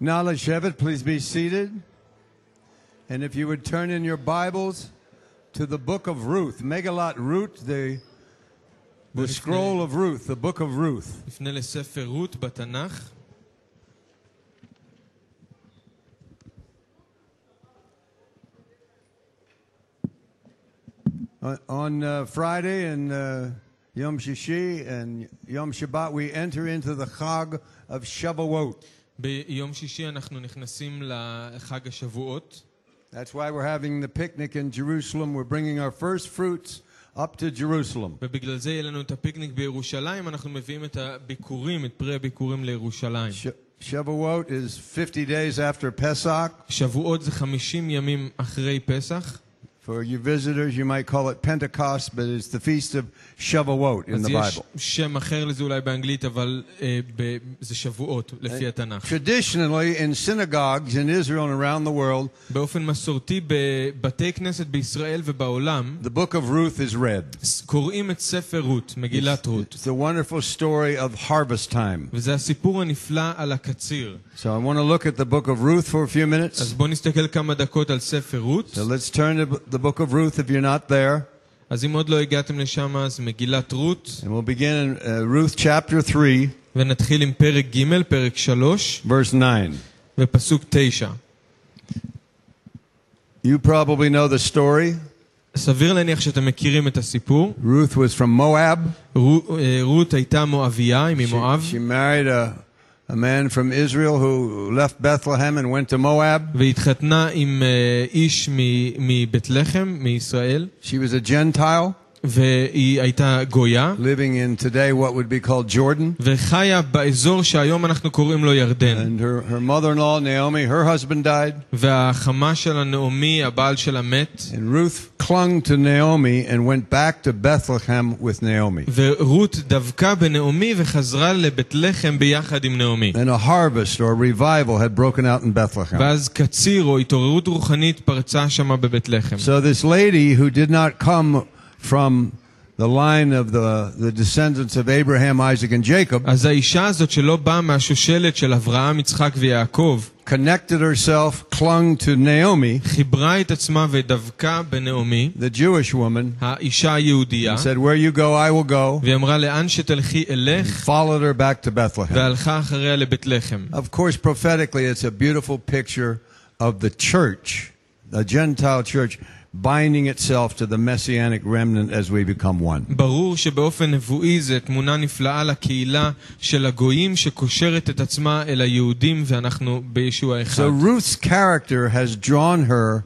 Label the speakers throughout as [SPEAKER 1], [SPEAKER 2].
[SPEAKER 1] Knowledge of please be seated. And if you would turn in your Bibles to the book of Ruth, Megalot Ruth, the, the scroll of Ruth, the book of Ruth.
[SPEAKER 2] Uh,
[SPEAKER 1] on uh, Friday and uh, Yom Shishi and Yom Shabbat, we enter into the Chag of Shavuot.
[SPEAKER 2] ביום שישי אנחנו נכנסים לחג השבועות.
[SPEAKER 1] That's why we're having the picnic in Jerusalem. We're bringing our first fruits up to Jerusalem.
[SPEAKER 2] ובגלל זה יהיה לנו את הפיקניק בירושלים, אנחנו מביאים את הביקורים, את פרי הביקורים לירושלים.
[SPEAKER 1] Sh- Shavuot is 50 days after Pesach.
[SPEAKER 2] שבועות זה 50 ימים אחרי פסח.
[SPEAKER 1] For you visitors, you might call it Pentecost, but it's the feast of Shavuot in
[SPEAKER 2] אז
[SPEAKER 1] the
[SPEAKER 2] יש
[SPEAKER 1] Bible.
[SPEAKER 2] שם אחר לזה אולי באנגלית, אבל אה, ב- זה שבועות לפי התנ"ך.
[SPEAKER 1] Traditionally, in synagogues in Israel and around the world,
[SPEAKER 2] באופן מסורתי, בבתי כנסת בישראל ובעולם,
[SPEAKER 1] the book of Ruth is read.
[SPEAKER 2] ס- קוראים את ספר רות, מגילת רות.
[SPEAKER 1] It's the wonderful story of harvest time.
[SPEAKER 2] וזה הסיפור הנפלא על הקציר.
[SPEAKER 1] So I want to look at the book of Ruth for a few
[SPEAKER 2] אז
[SPEAKER 1] minutes.
[SPEAKER 2] בואו נסתכל כמה דקות על ספר רות.
[SPEAKER 1] So let's turn to the book of Ruth if you're not there.
[SPEAKER 2] אז אם עוד לא הגעתם לשם, אז מגילת רות,
[SPEAKER 1] And we'll begin in uh, Ruth chapter 3,
[SPEAKER 2] ונתחיל עם פרק ג', פרק 3,
[SPEAKER 1] verse 9.
[SPEAKER 2] ופסוק 9.
[SPEAKER 1] You probably know the story.
[SPEAKER 2] סביר להניח שאתם מכירים את הסיפור.
[SPEAKER 1] Ruth was from Moab.
[SPEAKER 2] רו- אה, רות הייתה מואביה, היא
[SPEAKER 1] She,
[SPEAKER 2] ממואב,
[SPEAKER 1] she married a, a man from Israel who left Bethlehem and went to Moab.
[SPEAKER 2] והתחתנה עם אה, איש מ- מבית לחם, מישראל,
[SPEAKER 1] She was a Gentile
[SPEAKER 2] והיא הייתה גויה,
[SPEAKER 1] living in today what would be called Jordan.
[SPEAKER 2] וחיה באזור שהיום אנחנו קוראים לו ירדן.
[SPEAKER 1] And her, her mother in law, Naomi, her husband died.
[SPEAKER 2] והחמה שלה, נעמי, הבעל שלה מת,
[SPEAKER 1] And Ruth clung to Naomi and went back to Bethlehem with Naomi.
[SPEAKER 2] ורות דבקה בנעמי וחזרה לבית לחם ביחד עם נעמי.
[SPEAKER 1] And a harvest or revival had broken out in Bethlehem.
[SPEAKER 2] ואז קציר או התעוררות רוחנית פרצה שמה בבית לחם.
[SPEAKER 1] So this lady who did not come from the line of the, the descendants of Abraham, Isaac, and Jacob
[SPEAKER 2] אז האישה הזאת שלא באה מהשושלת של אברהם, יצחק ויעקב,
[SPEAKER 1] connected herself, clung to Naomi,
[SPEAKER 2] חיברה את עצמה ודבקה בנעמי,
[SPEAKER 1] the Jewish woman,
[SPEAKER 2] האישה היהודייה,
[SPEAKER 1] and said, Where you go, I will go.
[SPEAKER 2] והיא אמרה לאן שתלכי אלך,
[SPEAKER 1] Followed her back to Bethlehem.
[SPEAKER 2] והלכה אחריה לבית לחם.
[SPEAKER 1] Of course, prophetically, it's a beautiful picture of the church, the Gentile church, binding itself to the messianic remnant as we become one.
[SPEAKER 2] ברור שבאופן נבואי זו תמונה נפלאה לקהילה של הגויים שקושרת את עצמה אל היהודים ואנחנו בישוע אחד.
[SPEAKER 1] So Ruth's character has drawn her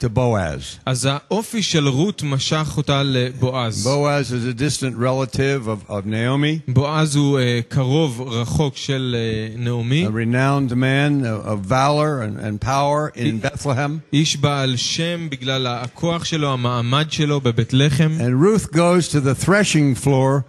[SPEAKER 1] to Boaz.
[SPEAKER 2] אז האופי של רות משך אותה לבועז.
[SPEAKER 1] Boaz is a distant relative of, of Naomi,
[SPEAKER 2] בועז הוא אה, קרוב רחוק של אה, נעמי,
[SPEAKER 1] a renowned man of, of valor and, and power in Bethlehem.
[SPEAKER 2] איש בעל שם בגלל הכוח שלו, המעמד שלו בבית לחם.
[SPEAKER 1] And Ruth goes to the threshing floor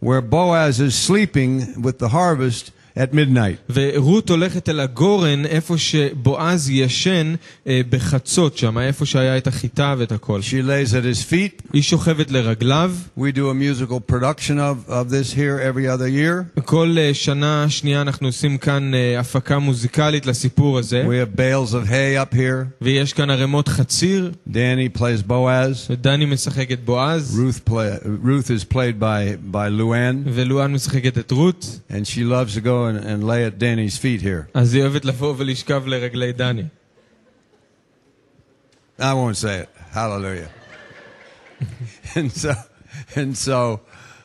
[SPEAKER 1] where Boaz is sleeping with the harvest at midnight.
[SPEAKER 2] ורות הולכת אל הגורן, איפה שבועז ישן אה, בחצות שם, איפה שהיה את החיטה ואת הכל.
[SPEAKER 1] She lays at his feet.
[SPEAKER 2] היא שוכבת לרגליו.
[SPEAKER 1] We do a musical production of, of this here every other year.
[SPEAKER 2] כל אה, שנה שנייה אנחנו עושים כאן אה, הפקה מוזיקלית לסיפור הזה.
[SPEAKER 1] We have bales of hay up here.
[SPEAKER 2] ויש כאן ערימות חציר,
[SPEAKER 1] Danny plays Boaz.
[SPEAKER 2] ודני משחק את בועז,
[SPEAKER 1] Ruth play, Ruth is played by, by Luann,
[SPEAKER 2] ולואן משחקת את רות,
[SPEAKER 1] and she loves to go and, and lay at Danny's feet here.
[SPEAKER 2] אז היא אוהבת לבוא ולשכב לרגלי דני.
[SPEAKER 1] I won't say it. Hallelujah. and so, and so,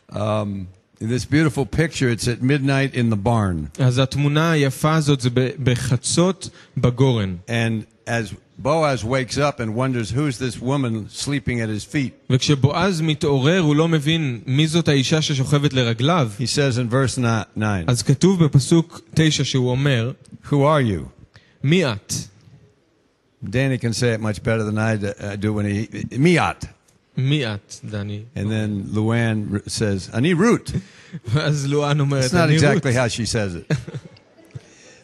[SPEAKER 1] um, this beautiful picture. It's at midnight in the barn,
[SPEAKER 2] אז התמונה היפה הזאת זה ב- בחצות בגורן.
[SPEAKER 1] and as Boaz wakes up and wonders who's this woman sleeping at his feet,
[SPEAKER 2] וכשבועז מתעורר הוא לא מבין מי זאת האישה ששוכבת לרגליו.
[SPEAKER 1] he says in verse ni- nine,
[SPEAKER 2] אז כתוב בפסוק תשע שהוא אומר,
[SPEAKER 1] "Who are you?"
[SPEAKER 2] מי את?
[SPEAKER 1] Danny can say it much better than I d- I do when he Miat.
[SPEAKER 2] מי את, דני?
[SPEAKER 1] And then Luann r- says, "Ani Root."
[SPEAKER 2] ואז לואן אומרת,
[SPEAKER 1] It's not
[SPEAKER 2] אני רות.
[SPEAKER 1] exactly how she says it.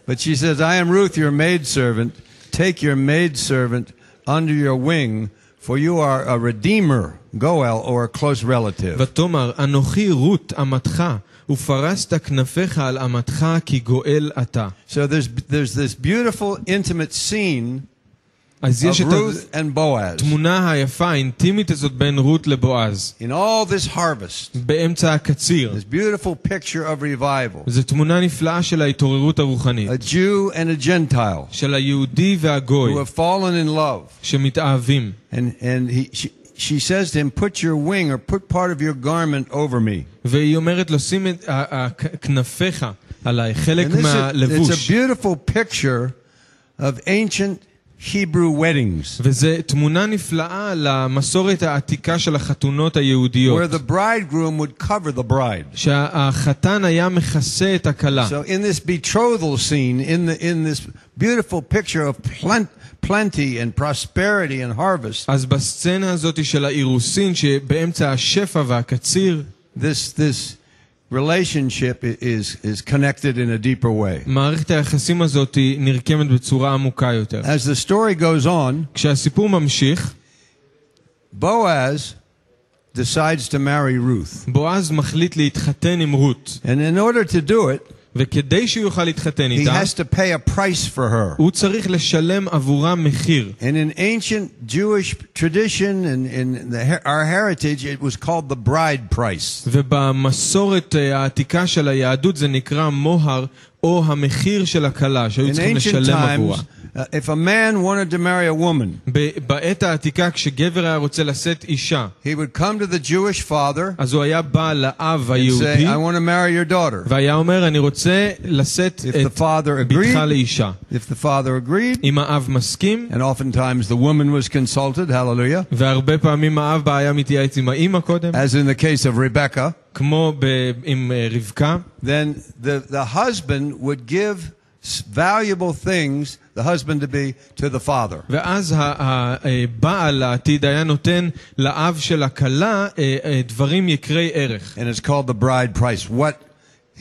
[SPEAKER 1] but she says, I am Ruth, your maidservant. Take your maidservant under your wing, for you are a redeemer, Goel, or a close relative.
[SPEAKER 2] ותאמר, אנוכי רות אמתך, ופרסת כנפיך על אמתך כי גואל אתה.
[SPEAKER 1] So there's there's this beautiful intimate scene
[SPEAKER 2] אז
[SPEAKER 1] of
[SPEAKER 2] יש את
[SPEAKER 1] Ruth and Boaz
[SPEAKER 2] התמונה היפה, האינטימית הזאת בין רות לבועז,
[SPEAKER 1] in all this harvest.
[SPEAKER 2] באמצע הקציר.
[SPEAKER 1] This beautiful picture of revival.
[SPEAKER 2] זו תמונה נפלאה של ההתעוררות הרוחנית,
[SPEAKER 1] A Jew and a Gentile
[SPEAKER 2] של היהודי
[SPEAKER 1] who
[SPEAKER 2] והגוי,
[SPEAKER 1] have fallen in love.
[SPEAKER 2] שמתאהבים.
[SPEAKER 1] And and he she, she says to him, "Put your wing or put part of your garment over me."
[SPEAKER 2] והיא אומרת לו, שים את ה- ה- כנפיך עליי, חלק
[SPEAKER 1] And this is, it's a
[SPEAKER 2] מהלבוש.
[SPEAKER 1] beautiful picture of ancient Hebrew weddings,
[SPEAKER 2] וזו תמונה נפלאה למסורת העתיקה של החתונות היהודיות.
[SPEAKER 1] where the bridegroom would cover the bride.
[SPEAKER 2] שהחתן היה מכסה את הכלה.
[SPEAKER 1] So in this betrothal scene, in the in this beautiful picture of plen- plenty and prosperity and harvest,
[SPEAKER 2] אז בסצנה הזאת של האירוסין, שבאמצע השפע והקציר,
[SPEAKER 1] this this relationship i- is is connected in a deeper way.
[SPEAKER 2] מערכת היחסים הזאת היא נרקמת בצורה עמוקה יותר.
[SPEAKER 1] As the story goes on,
[SPEAKER 2] כשהסיפור ממשיך,
[SPEAKER 1] Boaz decides to marry Ruth,
[SPEAKER 2] בועז מחליט להתחתן עם רות,
[SPEAKER 1] and in order to do it,
[SPEAKER 2] וכדי שהוא יוכל להתחתן
[SPEAKER 1] he
[SPEAKER 2] איתה,
[SPEAKER 1] has to pay a price for her.
[SPEAKER 2] הוא צריך לשלם עבורה מחיר.
[SPEAKER 1] And in ancient Jewish tradition and in the, her- our heritage, it was called the bride price.
[SPEAKER 2] ובמסורת אה, העתיקה של היהדות זה נקרא מוהר, או המחיר של הכלה, שהיו
[SPEAKER 1] In
[SPEAKER 2] צריכים
[SPEAKER 1] ancient
[SPEAKER 2] לשלם עבורה.
[SPEAKER 1] times, uh, if a man wanted to marry a woman,
[SPEAKER 2] ב- בעת העתיקה, כשגבר היה רוצה לשאת אישה,
[SPEAKER 1] he would come to the Jewish father
[SPEAKER 2] אז הוא היה בא לאב
[SPEAKER 1] and say,
[SPEAKER 2] היהודי,
[SPEAKER 1] I want to marry your daughter.
[SPEAKER 2] והיה אומר, אני רוצה לשאת
[SPEAKER 1] If the
[SPEAKER 2] את
[SPEAKER 1] father
[SPEAKER 2] בתך
[SPEAKER 1] agreed,
[SPEAKER 2] לאישה.
[SPEAKER 1] if the father agreed,
[SPEAKER 2] אם האב מסכים,
[SPEAKER 1] and oftentimes the woman was consulted, hallelujah,
[SPEAKER 2] והרבה פעמים האב היה מתייעץ עם האימא קודם,
[SPEAKER 1] as in the case of Rebecca,
[SPEAKER 2] כמו ב- עם אה, רבקה,
[SPEAKER 1] then the, the husband would give s- valuable things, the husband to be, to the father.
[SPEAKER 2] ואז ה- ה- הבעל לעתיד היה נותן לאב של הכלה אה, אה, דברים יקרי ערך.
[SPEAKER 1] And it's called the bride price. What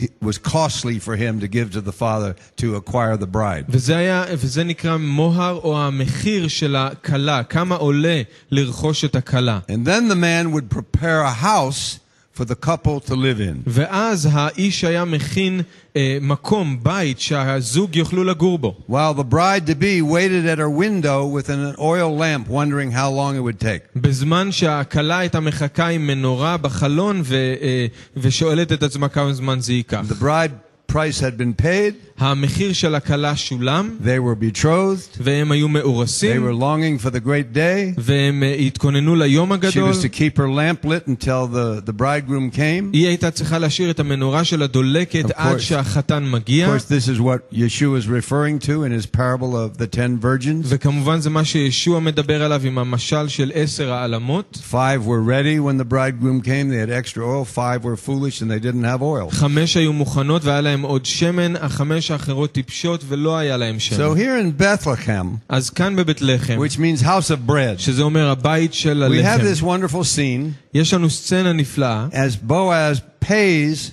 [SPEAKER 1] he- was costly for him to give to the father to acquire the bride.
[SPEAKER 2] וזה, היה, וזה נקרא מוהר או המחיר של הכלה, כמה עולה לרכוש את הכלה.
[SPEAKER 1] And then the man would prepare a house for the couple to live in.
[SPEAKER 2] ואז האיש היה מכין אה, מקום, בית, שהזוג יוכלו לגור בו.
[SPEAKER 1] While the bride to be waited at her window with an oil lamp, wondering how long it would take.
[SPEAKER 2] בזמן שהכלה הייתה מחכה עם מנורה בחלון ו, אה, ושואלת את עצמה כמה זמן זה ייקח.
[SPEAKER 1] The bride price had been paid,
[SPEAKER 2] המחיר של הכלה שולם,
[SPEAKER 1] they were betrothed,
[SPEAKER 2] והם היו
[SPEAKER 1] they
[SPEAKER 2] מאורסים,
[SPEAKER 1] were longing for the great day.
[SPEAKER 2] והם אה, התכוננו ליום
[SPEAKER 1] She
[SPEAKER 2] הגדול.
[SPEAKER 1] was to keep her lamp lit until the, the bridegroom came.
[SPEAKER 2] היא הייתה צריכה להשאיר את המנורה שלה דולקת
[SPEAKER 1] Of
[SPEAKER 2] עד
[SPEAKER 1] course.
[SPEAKER 2] שהחתן
[SPEAKER 1] Of
[SPEAKER 2] מגיע,
[SPEAKER 1] course, this is what Yeshua is referring to in his parable of the ten virgins.
[SPEAKER 2] וכמובן זה מה שישוע מדבר עליו עם המשל של עשר העלמות.
[SPEAKER 1] Five were ready when the bridegroom came. They had extra oil. Five were foolish and they didn't have oil.
[SPEAKER 2] חמש היו מוכנות והיה להם עוד שמן, החמש האחרות טיפשות ולא היה להם
[SPEAKER 1] So
[SPEAKER 2] שמן.
[SPEAKER 1] here in Bethlehem,
[SPEAKER 2] אז כאן בבית לחם,
[SPEAKER 1] which means house of bread,
[SPEAKER 2] שזה אומר הבית של
[SPEAKER 1] we have
[SPEAKER 2] הלחם,
[SPEAKER 1] this wonderful scene
[SPEAKER 2] יש לנו סצנה נפלאה,
[SPEAKER 1] as Boaz pays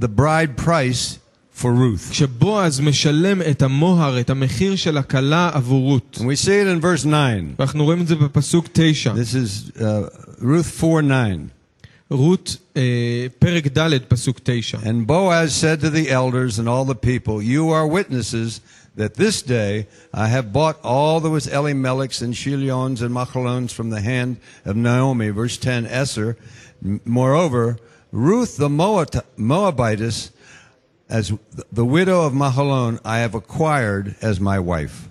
[SPEAKER 1] the bride price for Ruth.
[SPEAKER 2] כשבועז משלם את המוהר, את המחיר של הכלה עבור רות.
[SPEAKER 1] And we see it in verse 9.
[SPEAKER 2] ואנחנו רואים את זה בפסוק תשע.
[SPEAKER 1] This is uh, Ruth 4 9.
[SPEAKER 2] רות, פרק ד', פסוק 9.
[SPEAKER 1] And Boaz said to the elders and all the people, You are witnesses that this day I have bought all that was Elimelech's and Chilion's and Machalon's from the hand of Naomi. Verse 10, Esser. Moreover, Ruth the Moabitess, as the widow of Mahalon, I have acquired as my wife.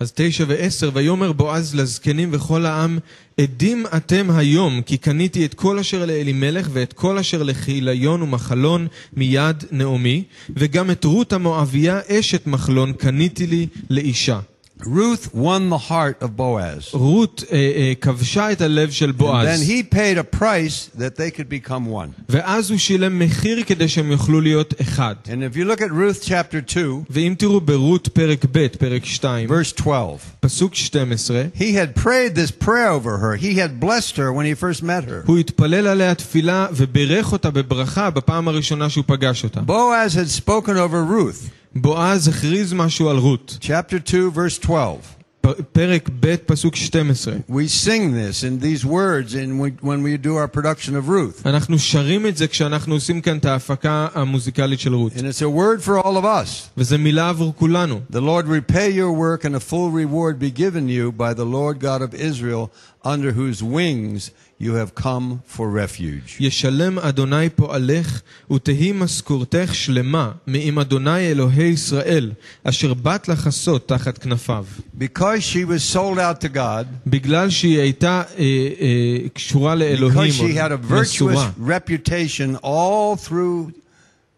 [SPEAKER 2] אז תשע ועשר, ויאמר בועז לזקנים וכל העם, עדים אתם היום, כי קניתי את כל אשר לאלימלך ואת כל אשר לחיליון ומחלון מיד נעמי, וגם את רות המואביה אשת מחלון קניתי לי לאישה.
[SPEAKER 1] Ruth won the heart of Boaz.
[SPEAKER 2] רות אה, אה, כבשה את הלב של
[SPEAKER 1] And then
[SPEAKER 2] בועז,
[SPEAKER 1] he paid a price that they could become one.
[SPEAKER 2] ואז הוא שילם מחיר כדי שהם יוכלו להיות אחד.
[SPEAKER 1] And if you look at Ruth chapter 2,
[SPEAKER 2] ואם תראו ברות פרק ב', פרק 2,
[SPEAKER 1] verse 12,
[SPEAKER 2] פסוק 12,
[SPEAKER 1] he had prayed this prayer over her. He had blessed her when he first met her.
[SPEAKER 2] הוא התפלל עליה תפילה וברך אותה בברכה בפעם הראשונה שהוא פגש אותה.
[SPEAKER 1] Boaz had spoken over Ruth.
[SPEAKER 2] בועז הכריז משהו על רות.
[SPEAKER 1] Chapter 2, verse 12.
[SPEAKER 2] פרק ב' פסוק 12.
[SPEAKER 1] We sing this in these words in when when we do our production of Ruth.
[SPEAKER 2] אנחנו שרים את זה כשאנחנו עושים כאן את ההפקה המוזיקלית של רות.
[SPEAKER 1] And it's a word for all of us.
[SPEAKER 2] וזה מילה עבור כולנו.
[SPEAKER 1] The Lord repay your work and a full reward be given you by the Lord God of Israel, under whose wings you have come for refuge.
[SPEAKER 2] ישלם אדוני פועלך, ותהי משכורתך שלמה, מעם אדוני אלוהי ישראל, אשר באת לחסות תחת כנפיו.
[SPEAKER 1] Because she was sold out to God,
[SPEAKER 2] בגלל שהיא הייתה אה, אה, קשורה
[SPEAKER 1] because
[SPEAKER 2] לאלוהים,
[SPEAKER 1] she had a
[SPEAKER 2] או
[SPEAKER 1] virtuous
[SPEAKER 2] מסורה,
[SPEAKER 1] reputation all through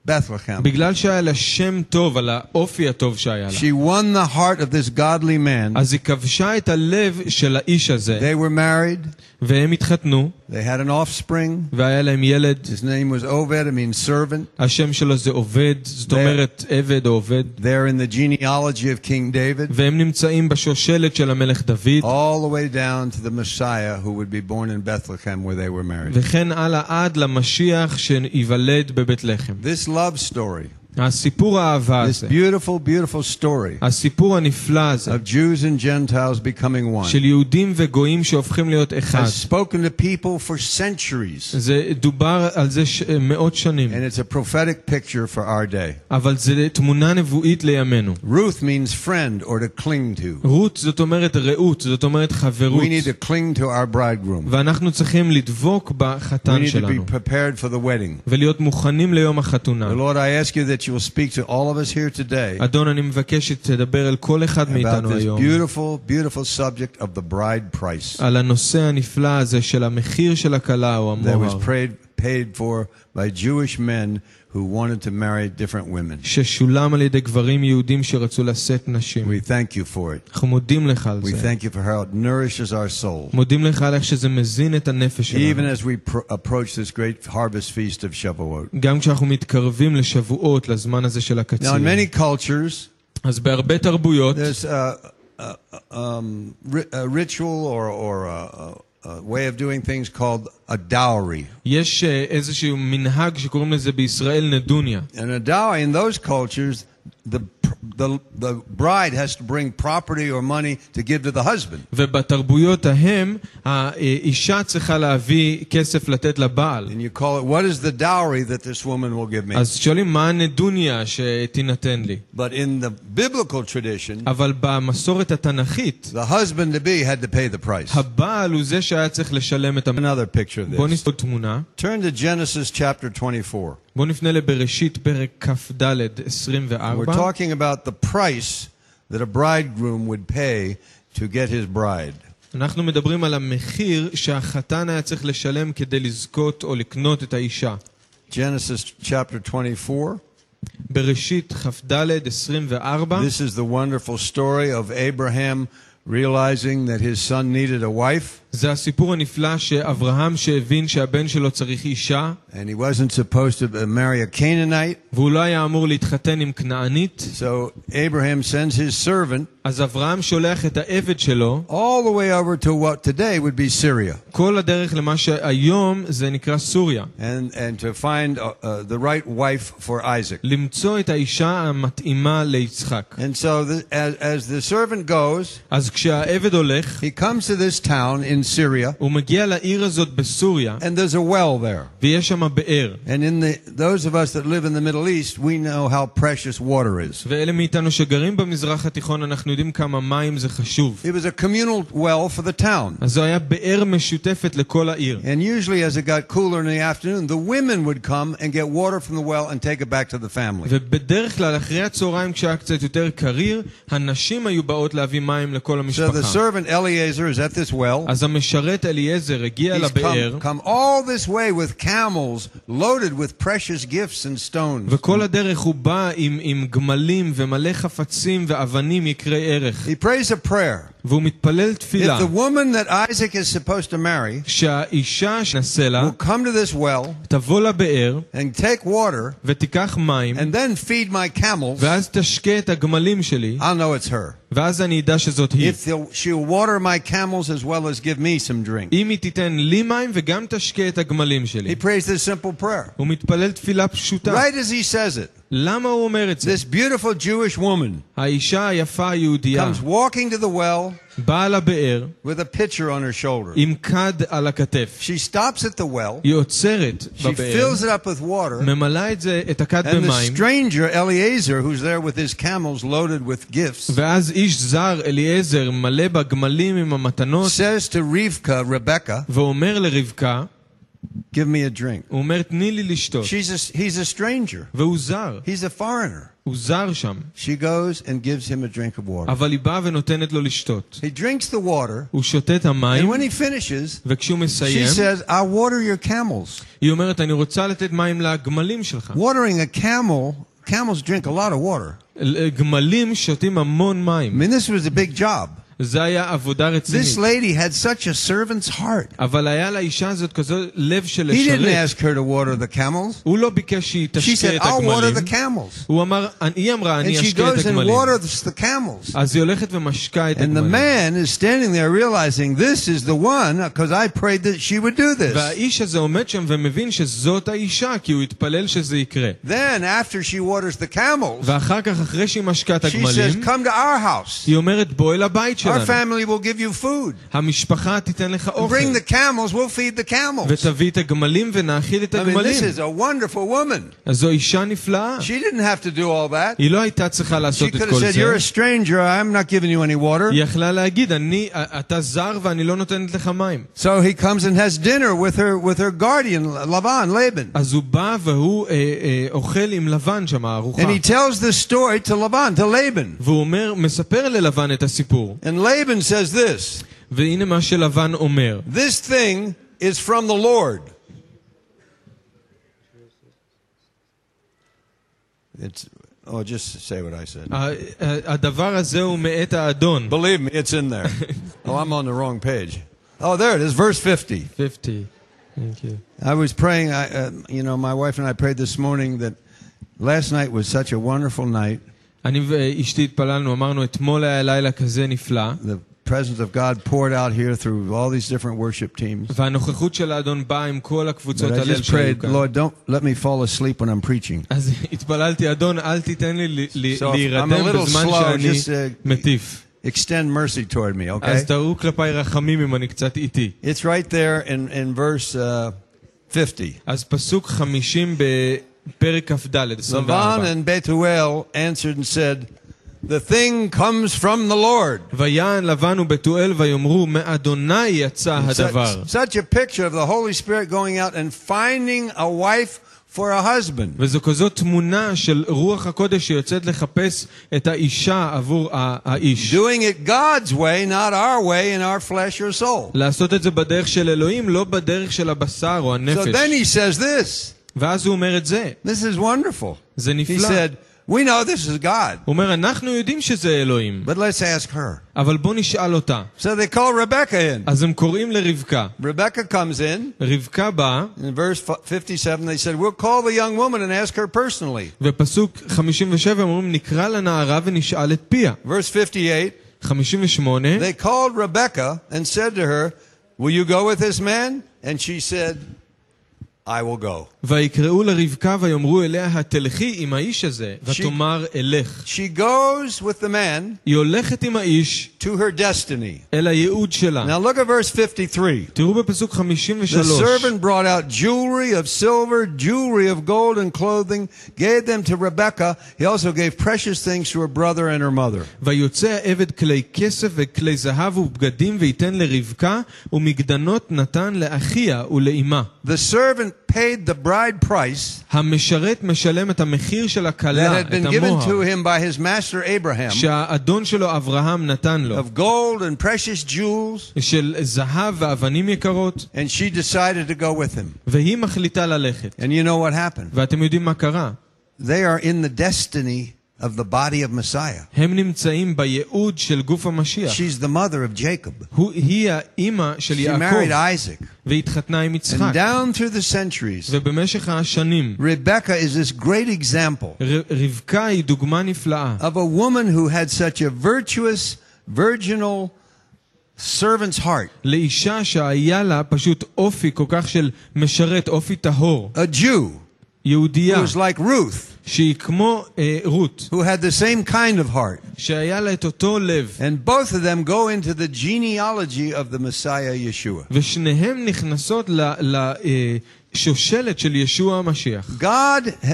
[SPEAKER 1] Bethlehem,
[SPEAKER 2] בגלל שהיה לה שם טוב על האופי הטוב שהיה לה,
[SPEAKER 1] she won the heart of this godly man.
[SPEAKER 2] אז היא כבשה את הלב של האיש הזה,
[SPEAKER 1] They were married,
[SPEAKER 2] והם התחתנו,
[SPEAKER 1] they had an offspring.
[SPEAKER 2] והיה להם ילד,
[SPEAKER 1] His name was Obed, it means servant.
[SPEAKER 2] השם שלו זה עובד, זאת
[SPEAKER 1] ו-
[SPEAKER 2] אומרת עבד או עובד,
[SPEAKER 1] They're in the genealogy of King David,
[SPEAKER 2] והם נמצאים בשושלת של המלך דוד,
[SPEAKER 1] all the way down to the Messiah who would be born in Bethlehem where they were married.
[SPEAKER 2] וכן הלאה עד למשיח שייוולד בבית לחם.
[SPEAKER 1] This love story,
[SPEAKER 2] הסיפור האהבה
[SPEAKER 1] this
[SPEAKER 2] הזה,
[SPEAKER 1] beautiful, beautiful story
[SPEAKER 2] הסיפור הנפלא הזה,
[SPEAKER 1] of Jews and Gentiles becoming one,
[SPEAKER 2] של יהודים וגויים שהופכים להיות אחד,
[SPEAKER 1] has spoken to people for centuries.
[SPEAKER 2] זה דובר על זה ש... מאות שנים,
[SPEAKER 1] And it's a prophetic picture for our day.
[SPEAKER 2] אבל זה תמונה נבואית לימינו.
[SPEAKER 1] Ruth means friend or to cling to.
[SPEAKER 2] רות זאת אומרת רעות, זאת אומרת חברות,
[SPEAKER 1] We need to cling to our bridegroom.
[SPEAKER 2] ואנחנו צריכים לדבוק
[SPEAKER 1] We
[SPEAKER 2] בחתן
[SPEAKER 1] need to be
[SPEAKER 2] שלנו,
[SPEAKER 1] prepared for the wedding.
[SPEAKER 2] ולהיות מוכנים ליום החתונה.
[SPEAKER 1] The Lord, I ask you that you will speak to all of us here today
[SPEAKER 2] אדון, אני מבקש שתדבר אל כל אחד
[SPEAKER 1] about
[SPEAKER 2] מאיתנו
[SPEAKER 1] this
[SPEAKER 2] היום
[SPEAKER 1] beautiful, beautiful subject of the bride price
[SPEAKER 2] על הנושא הנפלא הזה של המחיר של הכלה או
[SPEAKER 1] that was
[SPEAKER 2] המוהר,
[SPEAKER 1] paid, paid for by Jewish men who wanted to marry different women.
[SPEAKER 2] ששולם על ידי גברים יהודים שרצו לשאת נשים.
[SPEAKER 1] We thank you for it.
[SPEAKER 2] אנחנו מודים לך על
[SPEAKER 1] We
[SPEAKER 2] זה.
[SPEAKER 1] thank you for how it nourishes our soul.
[SPEAKER 2] מודים לך על איך שזה מזין את הנפש
[SPEAKER 1] Even
[SPEAKER 2] שלנו.
[SPEAKER 1] as we pr- approach this great harvest feast of Shavuot.
[SPEAKER 2] גם כשאנחנו מתקרבים לשבועות, לזמן הזה של
[SPEAKER 1] Now,
[SPEAKER 2] הקציר.
[SPEAKER 1] in many cultures,
[SPEAKER 2] אז בהרבה תרבויות
[SPEAKER 1] there's a, a, a, um, ri- a ritual or, or a, a, a way of doing things called a dowry.
[SPEAKER 2] יש אה, איזשהו מנהג שקוראים לזה בישראל נדוניה.
[SPEAKER 1] And a dowry in those cultures, the, the, the bride has to bring property or money to give to the husband.
[SPEAKER 2] ובתרבויות ההם, האישה צריכה להביא כסף לתת לבעל.
[SPEAKER 1] And you call it, what is the dowry that this woman will give me?
[SPEAKER 2] אז שואלים, מה הנדוניה שתינתן לי?
[SPEAKER 1] But in the biblical tradition,
[SPEAKER 2] אבל במסורת התנ"כית,
[SPEAKER 1] the husband to be had to pay the price.
[SPEAKER 2] הבעל הוא זה שהיה צריך לשלם את המ...
[SPEAKER 1] Another picture of
[SPEAKER 2] בואו
[SPEAKER 1] this.
[SPEAKER 2] נסתכל תמונה.
[SPEAKER 1] Turn to Genesis chapter 24.
[SPEAKER 2] בואו נפנה לבראשית פרק כ"ד,
[SPEAKER 1] We're
[SPEAKER 2] 24.
[SPEAKER 1] talking about the price that a bridegroom would pay to get his bride.
[SPEAKER 2] אנחנו מדברים על המחיר שהחתן היה צריך לשלם כדי לזכות או לקנות את האישה.
[SPEAKER 1] Genesis chapter 24.
[SPEAKER 2] בראשית כ"ד, 24.
[SPEAKER 1] This is the wonderful story of Abraham realizing that his son needed a wife
[SPEAKER 2] זה הסיפור הנפלא שאברהם שהבין שהבן שלו צריך אישה,
[SPEAKER 1] and he wasn't supposed to marry a Canaanite.
[SPEAKER 2] והוא לא היה אמור להתחתן עם כנענית,
[SPEAKER 1] So Abraham sends his servant
[SPEAKER 2] אז אברהם שולח את העבד שלו
[SPEAKER 1] all the way over to what today would be Syria
[SPEAKER 2] כל הדרך למה שהיום זה נקרא סוריה.
[SPEAKER 1] and, and to find uh, uh, the right wife for Isaac.
[SPEAKER 2] למצוא את האישה המתאימה ליצחק.
[SPEAKER 1] And so the, as, as the servant goes,
[SPEAKER 2] אז כשהעבד הולך,
[SPEAKER 1] he comes to this town in
[SPEAKER 2] in Syria.
[SPEAKER 1] And there's a well there. And in the, those of us that live in the Middle East, we know how precious water is. It was a communal well for the town. And usually as it got cooler in the afternoon, the women would come and get water from the well and take it back to the family. So the servant Eliezer is at this well.
[SPEAKER 2] המשרת אליעזר הגיע
[SPEAKER 1] He's
[SPEAKER 2] לבאר,
[SPEAKER 1] come, come all this way with camels loaded with precious gifts and stones.
[SPEAKER 2] וכל הדרך הוא בא עם, עם גמלים ומלא חפצים ואבנים יקרי ערך.
[SPEAKER 1] He prays a prayer.
[SPEAKER 2] והוא מתפלל תפילה
[SPEAKER 1] If the woman that Isaac is supposed to marry
[SPEAKER 2] שהאישה שנשא לה
[SPEAKER 1] will come to this well
[SPEAKER 2] תבוא לבאר
[SPEAKER 1] and take water
[SPEAKER 2] ותיקח מים
[SPEAKER 1] and then feed my camels,
[SPEAKER 2] ואז תשקה את הגמלים שלי
[SPEAKER 1] I'll know it's her.
[SPEAKER 2] ואז אני אדע שזאת היא.
[SPEAKER 1] If they'll- she'll water my camels as well as give me some drink.
[SPEAKER 2] אם היא תיתן לי מים וגם תשקה את הגמלים שלי.
[SPEAKER 1] He prays this simple prayer.
[SPEAKER 2] הוא מתפלל תפילה פשוטה.
[SPEAKER 1] Right as he says it,
[SPEAKER 2] למה הוא אומר את זה?
[SPEAKER 1] This beautiful Jewish woman
[SPEAKER 2] האישה היפה היהודייה
[SPEAKER 1] comes walking to the well
[SPEAKER 2] באה לבאר
[SPEAKER 1] with a pitcher on her shoulder.
[SPEAKER 2] עם כד על הכתף.
[SPEAKER 1] She stops at the well.
[SPEAKER 2] היא עוצרת
[SPEAKER 1] She
[SPEAKER 2] בבאר,
[SPEAKER 1] fills it up with water.
[SPEAKER 2] ממלאה את, זה, את הכד
[SPEAKER 1] And the
[SPEAKER 2] במים,
[SPEAKER 1] stranger, Eliezer, who's there with his camels loaded with gifts,
[SPEAKER 2] ואז איש זר, אליעזר, מלא בגמלים עם המתנות,
[SPEAKER 1] says to Rivka, Rebecca,
[SPEAKER 2] ואומר לרבקה,
[SPEAKER 1] give me a drink.
[SPEAKER 2] הוא אומר, תני לי לשתות.
[SPEAKER 1] She's a, he's a stranger.
[SPEAKER 2] והוא זר,
[SPEAKER 1] He's a foreigner.
[SPEAKER 2] הוא זר שם.
[SPEAKER 1] She goes and gives him a drink of water.
[SPEAKER 2] אבל היא באה ונותנת לו לשתות.
[SPEAKER 1] He drinks the water,
[SPEAKER 2] הוא שותה את
[SPEAKER 1] and
[SPEAKER 2] המים,
[SPEAKER 1] when he finishes,
[SPEAKER 2] וכשהוא
[SPEAKER 1] she
[SPEAKER 2] מסיים,
[SPEAKER 1] says, I'll water your camels.
[SPEAKER 2] היא אומרת, אני רוצה לתת מים לגמלים שלך.
[SPEAKER 1] Watering a camel, camels drink a lot of water.
[SPEAKER 2] גמלים שותים המון
[SPEAKER 1] I
[SPEAKER 2] מים.
[SPEAKER 1] mean, this was a big job.
[SPEAKER 2] זה היה עבודה
[SPEAKER 1] This
[SPEAKER 2] רצינית.
[SPEAKER 1] lady had such a servant's heart.
[SPEAKER 2] אבל היה לאישה הזאת כזה לב של
[SPEAKER 1] He didn't
[SPEAKER 2] לשרת.
[SPEAKER 1] ask her to water the camels.
[SPEAKER 2] הוא לא ביקש שהיא
[SPEAKER 1] She
[SPEAKER 2] תשקה
[SPEAKER 1] said,
[SPEAKER 2] את
[SPEAKER 1] I'll water
[SPEAKER 2] הגמלים.
[SPEAKER 1] the camels.
[SPEAKER 2] הוא אמר, היא אמרה,
[SPEAKER 1] And
[SPEAKER 2] אני
[SPEAKER 1] she
[SPEAKER 2] אשקה את
[SPEAKER 1] goes and
[SPEAKER 2] הגמלים.
[SPEAKER 1] waters the camels.
[SPEAKER 2] אז היא הולכת ומשקה את
[SPEAKER 1] And the
[SPEAKER 2] הגמלים.
[SPEAKER 1] man is standing there realizing this is the one because I prayed that she would do this.
[SPEAKER 2] והאיש הזה עומד שם ומבין שזאת האישה, כי הוא התפלל שזה יקרה.
[SPEAKER 1] Then, after she waters the camels,
[SPEAKER 2] ואחר כך, אחרי שהיא משקה את
[SPEAKER 1] she says,
[SPEAKER 2] הגמלים,
[SPEAKER 1] Come to our house.
[SPEAKER 2] היא אומרת, בואי לבית
[SPEAKER 1] Our
[SPEAKER 2] שלנו.
[SPEAKER 1] family will give you food.
[SPEAKER 2] המשפחה תיתן לך אוכל.
[SPEAKER 1] Bring the camels, we'll feed the camels.
[SPEAKER 2] ותביא את הגמלים ונאכיל את
[SPEAKER 1] I mean, this
[SPEAKER 2] הגמלים.
[SPEAKER 1] is a wonderful woman.
[SPEAKER 2] אז זו אישה נפלאה.
[SPEAKER 1] She didn't have to do all that.
[SPEAKER 2] היא לא הייתה צריכה
[SPEAKER 1] She
[SPEAKER 2] לעשות את
[SPEAKER 1] could have
[SPEAKER 2] כל
[SPEAKER 1] said,
[SPEAKER 2] זה.
[SPEAKER 1] You're a stranger, I'm not giving you any water.
[SPEAKER 2] היא יכלה להגיד, אני, אתה זר ואני לא נותנת לך מים.
[SPEAKER 1] So he comes and has dinner with her with her guardian, Laban, Laban.
[SPEAKER 2] אז הוא בא והוא אה, אה, אוכל עם לבן שם, ארוחה.
[SPEAKER 1] And he tells the story to Laban, to Laban.
[SPEAKER 2] והוא אומר, מספר ללבן את הסיפור.
[SPEAKER 1] And Laban says this
[SPEAKER 2] והנה מה שלבן אומר.
[SPEAKER 1] This thing is from the Lord. It's, oh, just say what I said.
[SPEAKER 2] ה- ה- הדבר הזה הוא מאת האדון.
[SPEAKER 1] Believe me, it's in there. oh, I'm on the wrong page. Oh, there it is, verse 50.
[SPEAKER 2] 50. Thank you.
[SPEAKER 1] I was praying, I, uh, you know, my wife and I prayed this morning that last night was such a wonderful night.
[SPEAKER 2] אני ואשתי התפללנו, אמרנו, אתמול היה לילה כזה נפלא,
[SPEAKER 1] The presence of God poured out here through all these different worship teams.
[SPEAKER 2] והנוכחות של האדון באה עם כל הקבוצות
[SPEAKER 1] But I
[SPEAKER 2] הלל
[SPEAKER 1] just
[SPEAKER 2] שהיו
[SPEAKER 1] prayed,
[SPEAKER 2] כאן.
[SPEAKER 1] Lord, don't let me fall asleep when I'm preaching.
[SPEAKER 2] אז התפללתי, אדון, אל תיתן לי ל- ל-
[SPEAKER 1] So if I'm a
[SPEAKER 2] להירדם
[SPEAKER 1] little
[SPEAKER 2] בזמן
[SPEAKER 1] slow,
[SPEAKER 2] שאני
[SPEAKER 1] just, uh,
[SPEAKER 2] מטיף.
[SPEAKER 1] Extend mercy toward me, okay?
[SPEAKER 2] אז תראו כלפיי רחמים אם אני קצת איטי.
[SPEAKER 1] It's right there in, in verse uh, 50.
[SPEAKER 2] אז פסוק 50 בפרק כ"ד,
[SPEAKER 1] Laban
[SPEAKER 2] 24.
[SPEAKER 1] and Bethuel answered and said, The thing comes from the Lord.
[SPEAKER 2] ויען לבן ובתואל ויאמרו, מאדוני יצא הדבר.
[SPEAKER 1] Such, such a picture of the Holy Spirit going out and finding a wife for a husband.
[SPEAKER 2] וזו כזאת תמונה של רוח הקודש שיוצאת לחפש את האישה עבור ה- האיש.
[SPEAKER 1] Doing it God's way, not our way in our flesh or soul.
[SPEAKER 2] לעשות את זה בדרך של אלוהים, לא בדרך של הבשר או
[SPEAKER 1] So
[SPEAKER 2] הנפש.
[SPEAKER 1] then he says this.
[SPEAKER 2] ואז הוא אומר את זה.
[SPEAKER 1] This is wonderful.
[SPEAKER 2] זה
[SPEAKER 1] He
[SPEAKER 2] נפלא.
[SPEAKER 1] said, We know this is God,
[SPEAKER 2] הוא אומר, אנחנו יודעים שזה אלוהים,
[SPEAKER 1] but let's ask her.
[SPEAKER 2] אבל בוא נשאל אותה.
[SPEAKER 1] So they call Rebecca in.
[SPEAKER 2] אז הם קוראים לרבקה.
[SPEAKER 1] Rebecca comes in.
[SPEAKER 2] רבקה באה,
[SPEAKER 1] In verse 57, they said, We'll call the young woman and ask her personally.
[SPEAKER 2] ופסוק 57 אומרים, נקרא לנערה ונשאל את פיה.
[SPEAKER 1] Verse 58,
[SPEAKER 2] 58,
[SPEAKER 1] they called Rebecca and said to her, Will you go with this man? And she said, I will go.
[SPEAKER 2] ויקראו לרבקה ויאמרו אליה, התלכי עם האיש הזה, ותאמר אלך.
[SPEAKER 1] She goes with the man
[SPEAKER 2] היא הולכת עם האיש
[SPEAKER 1] to her destiny.
[SPEAKER 2] אל הייעוד שלה.
[SPEAKER 1] Now look at verse 53.
[SPEAKER 2] תראו בפסוק
[SPEAKER 1] The
[SPEAKER 2] 53.
[SPEAKER 1] servant brought out jewelry of silver, jewelry of gold, and clothing, gave them to Rebecca. He also gave precious things to her brother and her mother.
[SPEAKER 2] ויוצא העבד כלי כסף וכלי זהב ובגדים וייתן לרבקה, ומגדנות נתן לאחיה ולאמה.
[SPEAKER 1] The servant paid the bride price
[SPEAKER 2] המשרת משלם את המחיר של
[SPEAKER 1] that
[SPEAKER 2] הכלה,
[SPEAKER 1] had
[SPEAKER 2] את
[SPEAKER 1] been given to
[SPEAKER 2] המוהר,
[SPEAKER 1] him by his master Abraham
[SPEAKER 2] שהאדון שלו אברהם נתן לו,
[SPEAKER 1] of gold and precious jewels,
[SPEAKER 2] של זהב ואבנים יקרות,
[SPEAKER 1] and she decided to go with him.
[SPEAKER 2] והיא מחליטה ללכת.
[SPEAKER 1] And you know what happened?
[SPEAKER 2] ואתם יודעים מה קרה?
[SPEAKER 1] They are in the destiny of the body of Messiah.
[SPEAKER 2] הם נמצאים בייעוד של גוף המשיח.
[SPEAKER 1] She's the mother of Jacob.
[SPEAKER 2] הוא, היא האימא של
[SPEAKER 1] She married
[SPEAKER 2] יעקב,
[SPEAKER 1] Isaac.
[SPEAKER 2] והתחתנה עם
[SPEAKER 1] And
[SPEAKER 2] יצחק.
[SPEAKER 1] down through the centuries,
[SPEAKER 2] ובמשך השנים,
[SPEAKER 1] Rebecca is this great example
[SPEAKER 2] ר- רבקה היא דוגמה נפלאה
[SPEAKER 1] of a woman who had such a virtuous, virginal servant's heart.
[SPEAKER 2] לאישה שהיה לה פשוט אופי כל כך של משרת, אופי טהור.
[SPEAKER 1] A Jew who
[SPEAKER 2] יהודייה,
[SPEAKER 1] was like Ruth.
[SPEAKER 2] שהיא כמו אה, רות,
[SPEAKER 1] who had the same kind of heart.
[SPEAKER 2] שהיה לה את אותו לב,
[SPEAKER 1] And both of them go into the genealogy of the Messiah Yeshua.
[SPEAKER 2] ושניהם נכנסות לשושלת של ישוע המשיח.
[SPEAKER 1] God ha-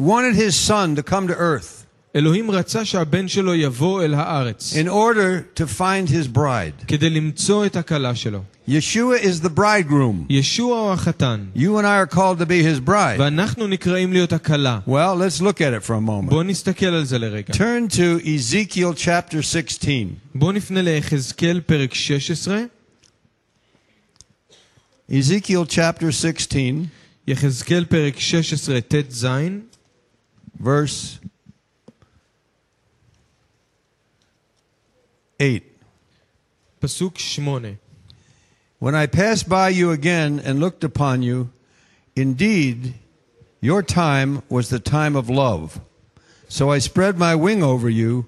[SPEAKER 1] wanted his son to come to earth
[SPEAKER 2] אלוהים רצה שהבן שלו יבוא אל הארץ,
[SPEAKER 1] in order to find his bride.
[SPEAKER 2] כדי למצוא את הכלה שלו.
[SPEAKER 1] Yeshua is the bridegroom.
[SPEAKER 2] ישוע הוא החתן,
[SPEAKER 1] You and I are called to be his bride.
[SPEAKER 2] ואנחנו נקראים להיות הכלה.
[SPEAKER 1] Well, let's look at it for a moment.
[SPEAKER 2] בואו נסתכל על זה לרגע.
[SPEAKER 1] Turn to Ezekiel chapter 16.
[SPEAKER 2] בואו נפנה ליחזקאל פרק 16,
[SPEAKER 1] Ezekiel chapter 16,
[SPEAKER 2] יחזקאל פרק 16 ט"ז,
[SPEAKER 1] verse 8.
[SPEAKER 2] פסוק 8.
[SPEAKER 1] When I passed by you again and looked upon you, indeed, your time was the time of love. So I spread my wing over you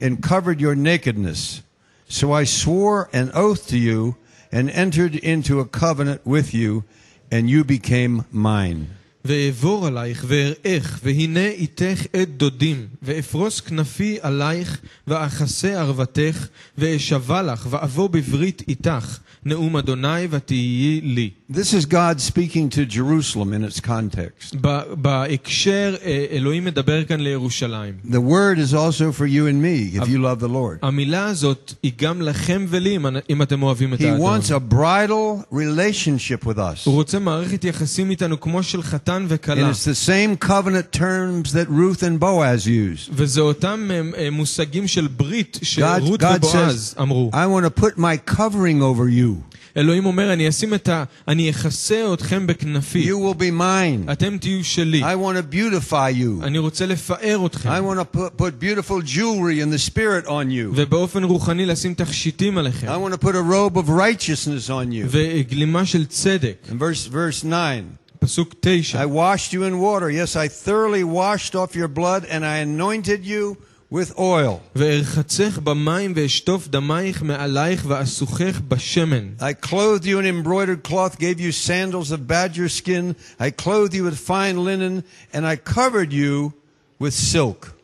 [SPEAKER 1] and covered your nakedness. So I swore an oath to you and entered into a covenant with you, and you became mine.
[SPEAKER 2] ואעבור עלייך ואראך, והנה איתך עד דודים, ואפרוס כנפי עלייך, ואכסה ערוותך, ואשבע לך, ואבוא בברית איתך, נאום אדוני ותהיי לי.
[SPEAKER 1] This is God speaking to Jerusalem in its context.
[SPEAKER 2] ב- בהקשר, אה, אלוהים מדבר כאן לירושלים.
[SPEAKER 1] The word is also for you and me if you love the Lord.
[SPEAKER 2] המילה הזאת היא גם לכם ולי, אם- אם אתם אוהבים את
[SPEAKER 1] He
[SPEAKER 2] האדון.
[SPEAKER 1] wants a bridal relationship with us.
[SPEAKER 2] הוא רוצה מערכת יחסים איתנו כמו של חתן
[SPEAKER 1] And
[SPEAKER 2] וכלה.
[SPEAKER 1] it's the same covenant terms that Ruth and Boaz used.
[SPEAKER 2] וזה אותם אה, אה, מושגים של ברית
[SPEAKER 1] God,
[SPEAKER 2] שרות
[SPEAKER 1] God
[SPEAKER 2] ובועז
[SPEAKER 1] says,
[SPEAKER 2] אמרו.
[SPEAKER 1] I want to put my covering over you.
[SPEAKER 2] אלוהים אומר, אני אשים את ה... אני אכסה אתכם בכנפי.
[SPEAKER 1] You will be mine.
[SPEAKER 2] אתם תהיו שלי.
[SPEAKER 1] I want to beautify you.
[SPEAKER 2] אני רוצה לפאר אתכם.
[SPEAKER 1] I want to put, put beautiful jewelry in the spirit on you.
[SPEAKER 2] ובאופן רוחני לשים תכשיטים עליכם.
[SPEAKER 1] I want to put a robe of righteousness on you.
[SPEAKER 2] וגלימה של צדק.
[SPEAKER 1] In verse, verse 9,
[SPEAKER 2] פסוק תשע.
[SPEAKER 1] I washed you in water. Yes, I thoroughly washed off your blood and I anointed you with oil.
[SPEAKER 2] וארחצך במים ואשטוף דמייך מעלייך ואסוכך בשמן.
[SPEAKER 1] I clothed you in embroidered cloth, gave you sandals of badger skin. I clothed you with fine linen, and I covered you with silk.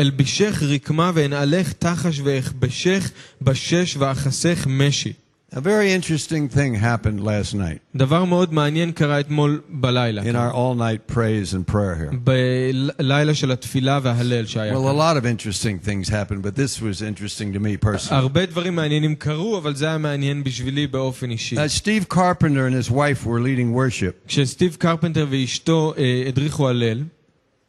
[SPEAKER 2] אלבישך רקמה ואנעלך תחש ואכבשך בשש ואחסך משי.
[SPEAKER 1] A very interesting thing happened last night
[SPEAKER 2] דבר מאוד מעניין קרה אתמול בלילה.
[SPEAKER 1] in our all night praise and prayer here.
[SPEAKER 2] בלילה של התפילה וההלל שהיה
[SPEAKER 1] Well, a
[SPEAKER 2] כאן.
[SPEAKER 1] lot of interesting things happened, but this was interesting to me personally.
[SPEAKER 2] הרבה דברים מעניינים קרו, אבל זה היה מעניין בשבילי באופן אישי.
[SPEAKER 1] As Steve Carpenter and his wife were leading worship,
[SPEAKER 2] כשסטיב קרפנטר ואשתו אה, הדריכו הלל,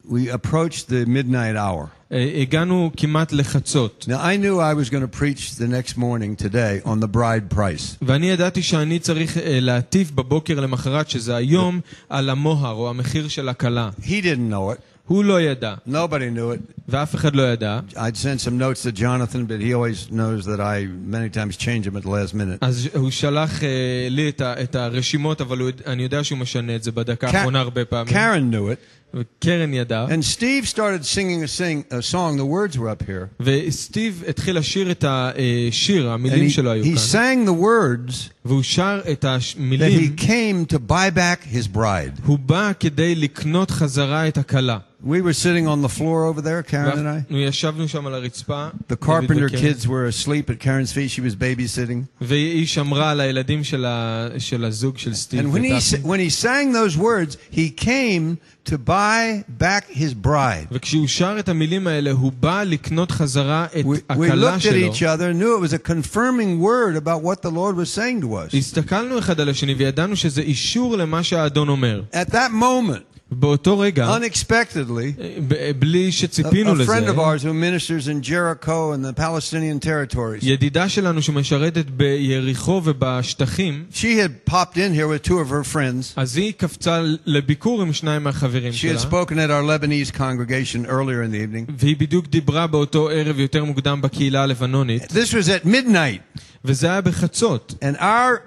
[SPEAKER 1] we approached the midnight hour.
[SPEAKER 2] אה, הגענו כמעט לחצות.
[SPEAKER 1] Now, I knew I was going to preach the next morning today on the bride price.
[SPEAKER 2] ואני ידעתי שאני צריך אה, להטיף בבוקר למחרת, שזה היום, על המוהר או המחיר של הכלה.
[SPEAKER 1] He didn't know it.
[SPEAKER 2] הוא לא ידע,
[SPEAKER 1] Nobody knew it.
[SPEAKER 2] ואף אחד לא ידע.
[SPEAKER 1] I'd sent some notes to Jonathan, but he always knows that I many times change them at the last minute.
[SPEAKER 2] אז הוא שלח אה, לי את, ה, את הרשימות, אבל הוא, אני יודע שהוא משנה את זה בדקה
[SPEAKER 1] Ka-
[SPEAKER 2] האחרונה הרבה פעמים.
[SPEAKER 1] Karen knew it.
[SPEAKER 2] וקרן ידע.
[SPEAKER 1] And Steve started singing a, sing, a song. The words were up here.
[SPEAKER 2] וסטיב התחיל לשיר את השיר,
[SPEAKER 1] And
[SPEAKER 2] המילים
[SPEAKER 1] he,
[SPEAKER 2] שלו היו
[SPEAKER 1] he
[SPEAKER 2] כאן.
[SPEAKER 1] sang the words
[SPEAKER 2] והוא שר את
[SPEAKER 1] that he
[SPEAKER 2] המילים.
[SPEAKER 1] came to buy back his bride.
[SPEAKER 2] הוא בא כדי לקנות חזרה את הכלה.
[SPEAKER 1] We were sitting on the floor over there, Karen and I.
[SPEAKER 2] אנחנו ישבנו שם על הרצפה.
[SPEAKER 1] The
[SPEAKER 2] דוד
[SPEAKER 1] Carpenter
[SPEAKER 2] וקרן,
[SPEAKER 1] kids were asleep at Karen's feet. She was babysitting.
[SPEAKER 2] והיא שמרה על הילדים של, ה, של הזוג של סטיב.
[SPEAKER 1] And when he,
[SPEAKER 2] וטאפי.
[SPEAKER 1] sa- when he sang those words, he came to buy back his bride.
[SPEAKER 2] וכשהוא שר את המילים האלה, הוא בא לקנות חזרה את
[SPEAKER 1] We, we
[SPEAKER 2] הכלה
[SPEAKER 1] looked at
[SPEAKER 2] שלו.
[SPEAKER 1] each other and knew it was a confirming word about what the Lord was saying to us.
[SPEAKER 2] הסתכלנו אחד על השני וידענו שזה אישור למה שהאדון אומר.
[SPEAKER 1] At that moment,
[SPEAKER 2] באותו רגע,
[SPEAKER 1] unexpectedly,
[SPEAKER 2] ב- בלי
[SPEAKER 1] a,
[SPEAKER 2] שציפינו
[SPEAKER 1] a
[SPEAKER 2] לזה,
[SPEAKER 1] friend of ours who ministers in Jericho and the Palestinian territories,
[SPEAKER 2] ידידה שלנו שמשרתת ביריחו ובשטחים,
[SPEAKER 1] she had popped in here with two of her friends.
[SPEAKER 2] אז היא קפצה לביקור עם שניים מהחברים
[SPEAKER 1] She
[SPEAKER 2] שלה,
[SPEAKER 1] had spoken at our Lebanese congregation earlier in the evening.
[SPEAKER 2] והיא בדיוק דיברה באותו ערב יותר מוקדם בקהילה הלבנונית,
[SPEAKER 1] This was at midnight,
[SPEAKER 2] וזה היה בחצות.
[SPEAKER 1] and our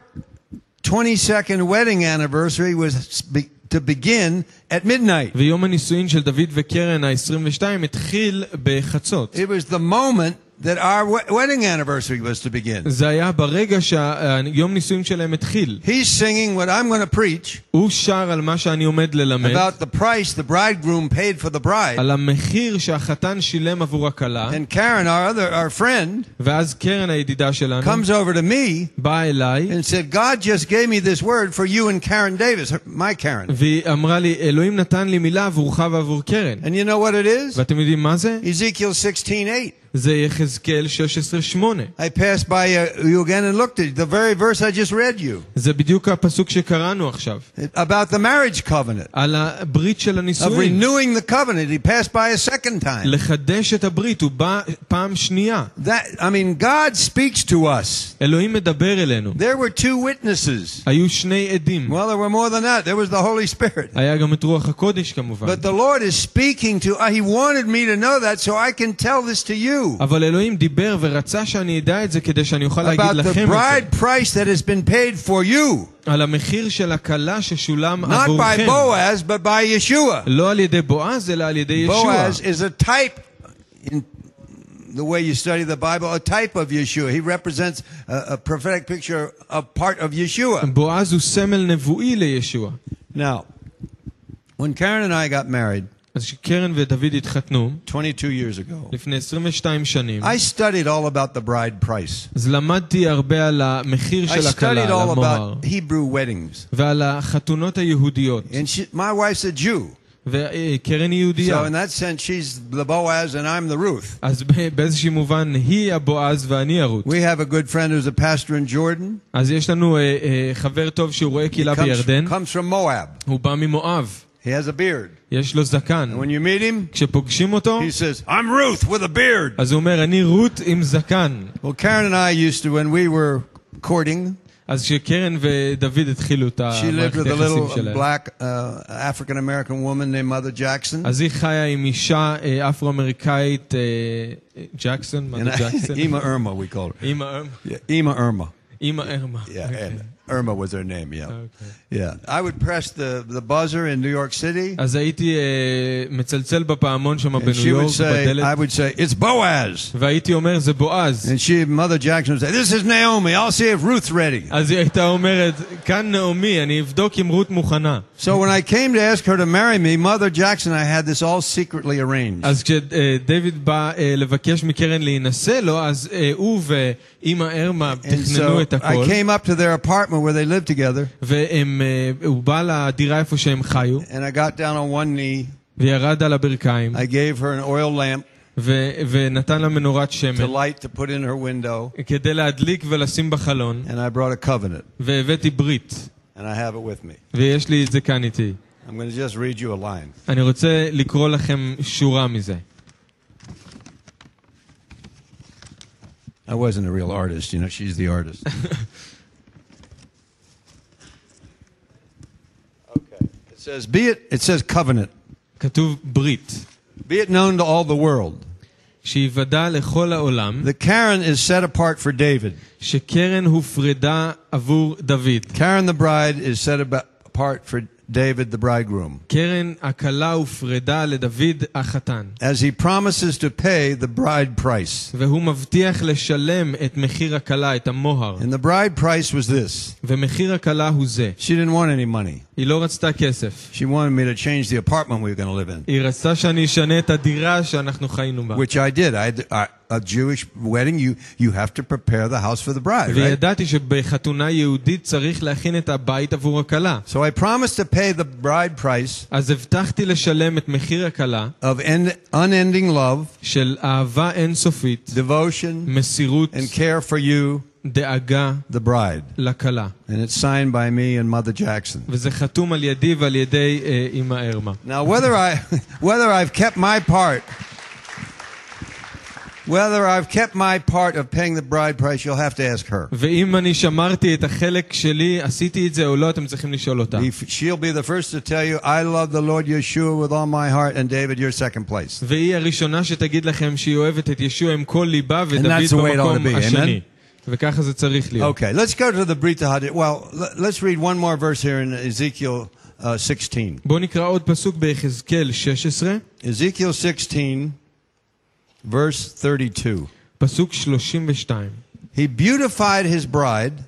[SPEAKER 1] 22nd wedding anniversary was be- to begin at midnight.
[SPEAKER 2] ויום הנישואין של דוד וקרן ה-22 התחיל בחצות.
[SPEAKER 1] It was the moment that our we- wedding anniversary was to begin.
[SPEAKER 2] זה היה ברגע שהיום נישואים שלהם התחיל.
[SPEAKER 1] He's singing what I'm going to preach
[SPEAKER 2] הוא שר על מה שאני עומד ללמד,
[SPEAKER 1] about the price the bridegroom paid for the bride.
[SPEAKER 2] על המחיר שהחתן שילם עבור הכלה,
[SPEAKER 1] And Karen, our other our friend,
[SPEAKER 2] ואז קרן הידידה שלנו
[SPEAKER 1] comes over to me
[SPEAKER 2] באה אליי,
[SPEAKER 1] and said, "God just gave me this word for you and Karen Davis, her- my Karen."
[SPEAKER 2] והיא אמרה לי, אלוהים נתן לי מילה עבורך ועבור קרן.
[SPEAKER 1] And you know what it is?
[SPEAKER 2] ואתם יודעים מה זה?
[SPEAKER 1] Ezekiel 16:8.
[SPEAKER 2] זה יחזקאל 16:8.
[SPEAKER 1] I passed by uh, you again and looked at the very verse I just read you
[SPEAKER 2] זה בדיוק הפסוק שקראנו עכשיו,
[SPEAKER 1] about the marriage covenant
[SPEAKER 2] על הברית של
[SPEAKER 1] of
[SPEAKER 2] הנישואים.
[SPEAKER 1] renewing the covenant. He passed by a second time.
[SPEAKER 2] לחדש את הברית, הוא בא פעם שנייה.
[SPEAKER 1] That I mean, God speaks to us.
[SPEAKER 2] אלוהים מדבר אלינו.
[SPEAKER 1] There were two witnesses.
[SPEAKER 2] היו שני עדים.
[SPEAKER 1] Well, there were more than that. There was the Holy Spirit.
[SPEAKER 2] היה גם את רוח הקודש כמובן.
[SPEAKER 1] But the Lord is speaking to. Uh, he wanted me to know that so I can tell this to you
[SPEAKER 2] אבל אלוהים דיבר ורצה שאני אדע את זה כדי שאני אוכל להגיד
[SPEAKER 1] about the
[SPEAKER 2] לכם את
[SPEAKER 1] bride
[SPEAKER 2] זה.
[SPEAKER 1] price that has been paid for you,
[SPEAKER 2] על המחיר של הכלה ששולם
[SPEAKER 1] not by
[SPEAKER 2] עבורכם.
[SPEAKER 1] Boaz, but by Yeshua.
[SPEAKER 2] לא על ידי בועז, אלא על ידי ישוע.
[SPEAKER 1] Boaz is a type, in the way you study the Bible, a type of Yeshua. He represents a, a prophetic picture of part of Yeshua.
[SPEAKER 2] בועז הוא סמל נבואי לישוע.
[SPEAKER 1] Now, when Karen and I got married
[SPEAKER 2] אז כשקרן ודוד התחתנו,
[SPEAKER 1] 22 years ago,
[SPEAKER 2] לפני 22 שנים,
[SPEAKER 1] I studied all about the bride price.
[SPEAKER 2] אז למדתי הרבה על המחיר
[SPEAKER 1] I
[SPEAKER 2] של הכלה,
[SPEAKER 1] studied
[SPEAKER 2] על
[SPEAKER 1] all
[SPEAKER 2] המוהר,
[SPEAKER 1] about Hebrew weddings.
[SPEAKER 2] ועל החתונות היהודיות.
[SPEAKER 1] And she, my wife's a Jew.
[SPEAKER 2] וקרן היא יהודייה.
[SPEAKER 1] So in that sense, she's the Boaz and I'm the Ruth.
[SPEAKER 2] אז ב- באיזשהו מובן היא הבועז ואני הרות.
[SPEAKER 1] We have a good friend who's a pastor in Jordan.
[SPEAKER 2] אז יש לנו אה, אה, חבר טוב שהוא רואה
[SPEAKER 1] He
[SPEAKER 2] קהילה
[SPEAKER 1] comes,
[SPEAKER 2] בירדן,
[SPEAKER 1] comes from Moab.
[SPEAKER 2] הוא בא ממואב,
[SPEAKER 1] He has a beard.
[SPEAKER 2] יש לו זקן.
[SPEAKER 1] And when you meet him,
[SPEAKER 2] כשפוגשים אותו,
[SPEAKER 1] he says, I'm Ruth with a beard.
[SPEAKER 2] אז הוא אומר, אני רות עם זקן.
[SPEAKER 1] Well, Karen and I used to, when we were courting,
[SPEAKER 2] אז כשקרן ודוד התחילו את
[SPEAKER 1] she lived
[SPEAKER 2] המערכת
[SPEAKER 1] with a
[SPEAKER 2] היחסים
[SPEAKER 1] little
[SPEAKER 2] שלהם,
[SPEAKER 1] black uh, African American woman named Mother Jackson.
[SPEAKER 2] אז היא חיה עם אישה אה, אפרו-אמריקאית, אה, ג'קסון, מה
[SPEAKER 1] And
[SPEAKER 2] זה
[SPEAKER 1] I,
[SPEAKER 2] ג'קסון?
[SPEAKER 1] Ema Irma, we called her.
[SPEAKER 2] אימא ארמה.
[SPEAKER 1] Yeah, Ema Irma.
[SPEAKER 2] אימא ארמה.
[SPEAKER 1] Yeah,
[SPEAKER 2] אוקיי.
[SPEAKER 1] and Irma was her name, yeah.
[SPEAKER 2] אוקיי.
[SPEAKER 1] Yeah. I would press the, the buzzer in New York City,
[SPEAKER 2] אז הייתי אה, מצלצל בפעמון שם
[SPEAKER 1] and
[SPEAKER 2] בניו
[SPEAKER 1] she would
[SPEAKER 2] יורק,
[SPEAKER 1] say, I
[SPEAKER 2] בדלת,
[SPEAKER 1] would say, it's Boaz.
[SPEAKER 2] והייתי אומר, זה בועז.
[SPEAKER 1] And she, Mother Jackson would say, this is Naomi. I'll see if Ruth's ready.
[SPEAKER 2] אז היא הייתה אומרת, כאן נעמי, אני אבדוק אם רות מוכנה.
[SPEAKER 1] So when I came to ask her to marry me, Mother Jackson, I had this all secretly arranged.
[SPEAKER 2] אז כשדייוויד בא אה, לבקש מקרן להינשא לו, אז אה, הוא ואימא ארמה
[SPEAKER 1] And
[SPEAKER 2] תכננו
[SPEAKER 1] so
[SPEAKER 2] את
[SPEAKER 1] I
[SPEAKER 2] הכל,
[SPEAKER 1] came up to their apartment where they lived together,
[SPEAKER 2] והוא בא לדירה איפה שהם חיו,
[SPEAKER 1] and I got down on one knee.
[SPEAKER 2] וירד על הברכיים,
[SPEAKER 1] I gave her an oil lamp
[SPEAKER 2] ו- ונתן לה מנורת
[SPEAKER 1] to
[SPEAKER 2] שמן,
[SPEAKER 1] light to put in her window,
[SPEAKER 2] כדי להדליק ולשים בחלון,
[SPEAKER 1] and I brought a covenant,
[SPEAKER 2] והבאתי ברית,
[SPEAKER 1] and I have it with me.
[SPEAKER 2] ויש לי את זה כאן איתי.
[SPEAKER 1] I'm going to just read you a line.
[SPEAKER 2] אני רוצה לקרוא לכם שורה מזה.
[SPEAKER 1] I wasn't a real artist, you know, she's the artist. okay. It says, be it, it says covenant.
[SPEAKER 2] כתוב ברית,
[SPEAKER 1] Be it known to all the world.
[SPEAKER 2] שיוודע לכל העולם
[SPEAKER 1] The Karen is set apart for David.
[SPEAKER 2] שקרן הופרדה עבור דוד.
[SPEAKER 1] Karen the bride is set aba- apart for David the bridegroom.
[SPEAKER 2] קרן הכלה הופרדה לדוד החתן,
[SPEAKER 1] As he promises to pay the bride price.
[SPEAKER 2] והוא מבטיח לשלם את מחיר הכלה, את המוהר.
[SPEAKER 1] And the bride price was this.
[SPEAKER 2] ומחיר הכלה הוא זה.
[SPEAKER 1] She didn't want any money.
[SPEAKER 2] היא לא רצתה כסף.
[SPEAKER 1] She wanted me to change the apartment we were going to live in,
[SPEAKER 2] היא רצתה שאני אשנה את הדירה שאנחנו חיינו בה.
[SPEAKER 1] which I did. I, had- I a Jewish wedding, you you have to prepare the house for the bride, right?
[SPEAKER 2] וידעתי שבחתונה יהודית צריך להכין את הבית עבור הכלה.
[SPEAKER 1] So I promised to pay the bride price
[SPEAKER 2] אז הבטחתי לשלם את מחיר הכלה
[SPEAKER 1] of end, unending love,
[SPEAKER 2] של אהבה אינסופית,
[SPEAKER 1] devotion,
[SPEAKER 2] מסירות,
[SPEAKER 1] and care for you,
[SPEAKER 2] דאגה
[SPEAKER 1] the bride.
[SPEAKER 2] לכלה.
[SPEAKER 1] And it's signed by me and Mother Jackson.
[SPEAKER 2] וזה חתום על ידי ועל ידי אה, אמא ארמה.
[SPEAKER 1] Now, whether I whether I've kept my part, whether I've kept my part of paying the bride price, you'll have to ask her.
[SPEAKER 2] ואם אני שמרתי את החלק שלי, עשיתי את זה או לא, אתם צריכים לשאול אותה.
[SPEAKER 1] If- She'll be the first to tell you, I love the Lord Yeshua with all my heart, and David, you're second place.
[SPEAKER 2] והיא הראשונה שתגיד לכם שהיא אוהבת את ישוע עם כל ליבה, ודוד
[SPEAKER 1] that's the way it ought to
[SPEAKER 2] במקום
[SPEAKER 1] be,
[SPEAKER 2] השני.
[SPEAKER 1] amen?
[SPEAKER 2] וככה זה צריך להיות.
[SPEAKER 1] Okay, let's go to the Brit Hadid. Well, let- let's read one more verse here in Ezekiel uh, 16.
[SPEAKER 2] בואו נקרא עוד פסוק ביחזקאל 16,
[SPEAKER 1] Ezekiel 16, verse 32.
[SPEAKER 2] פסוק 32.
[SPEAKER 1] He beautified his bride,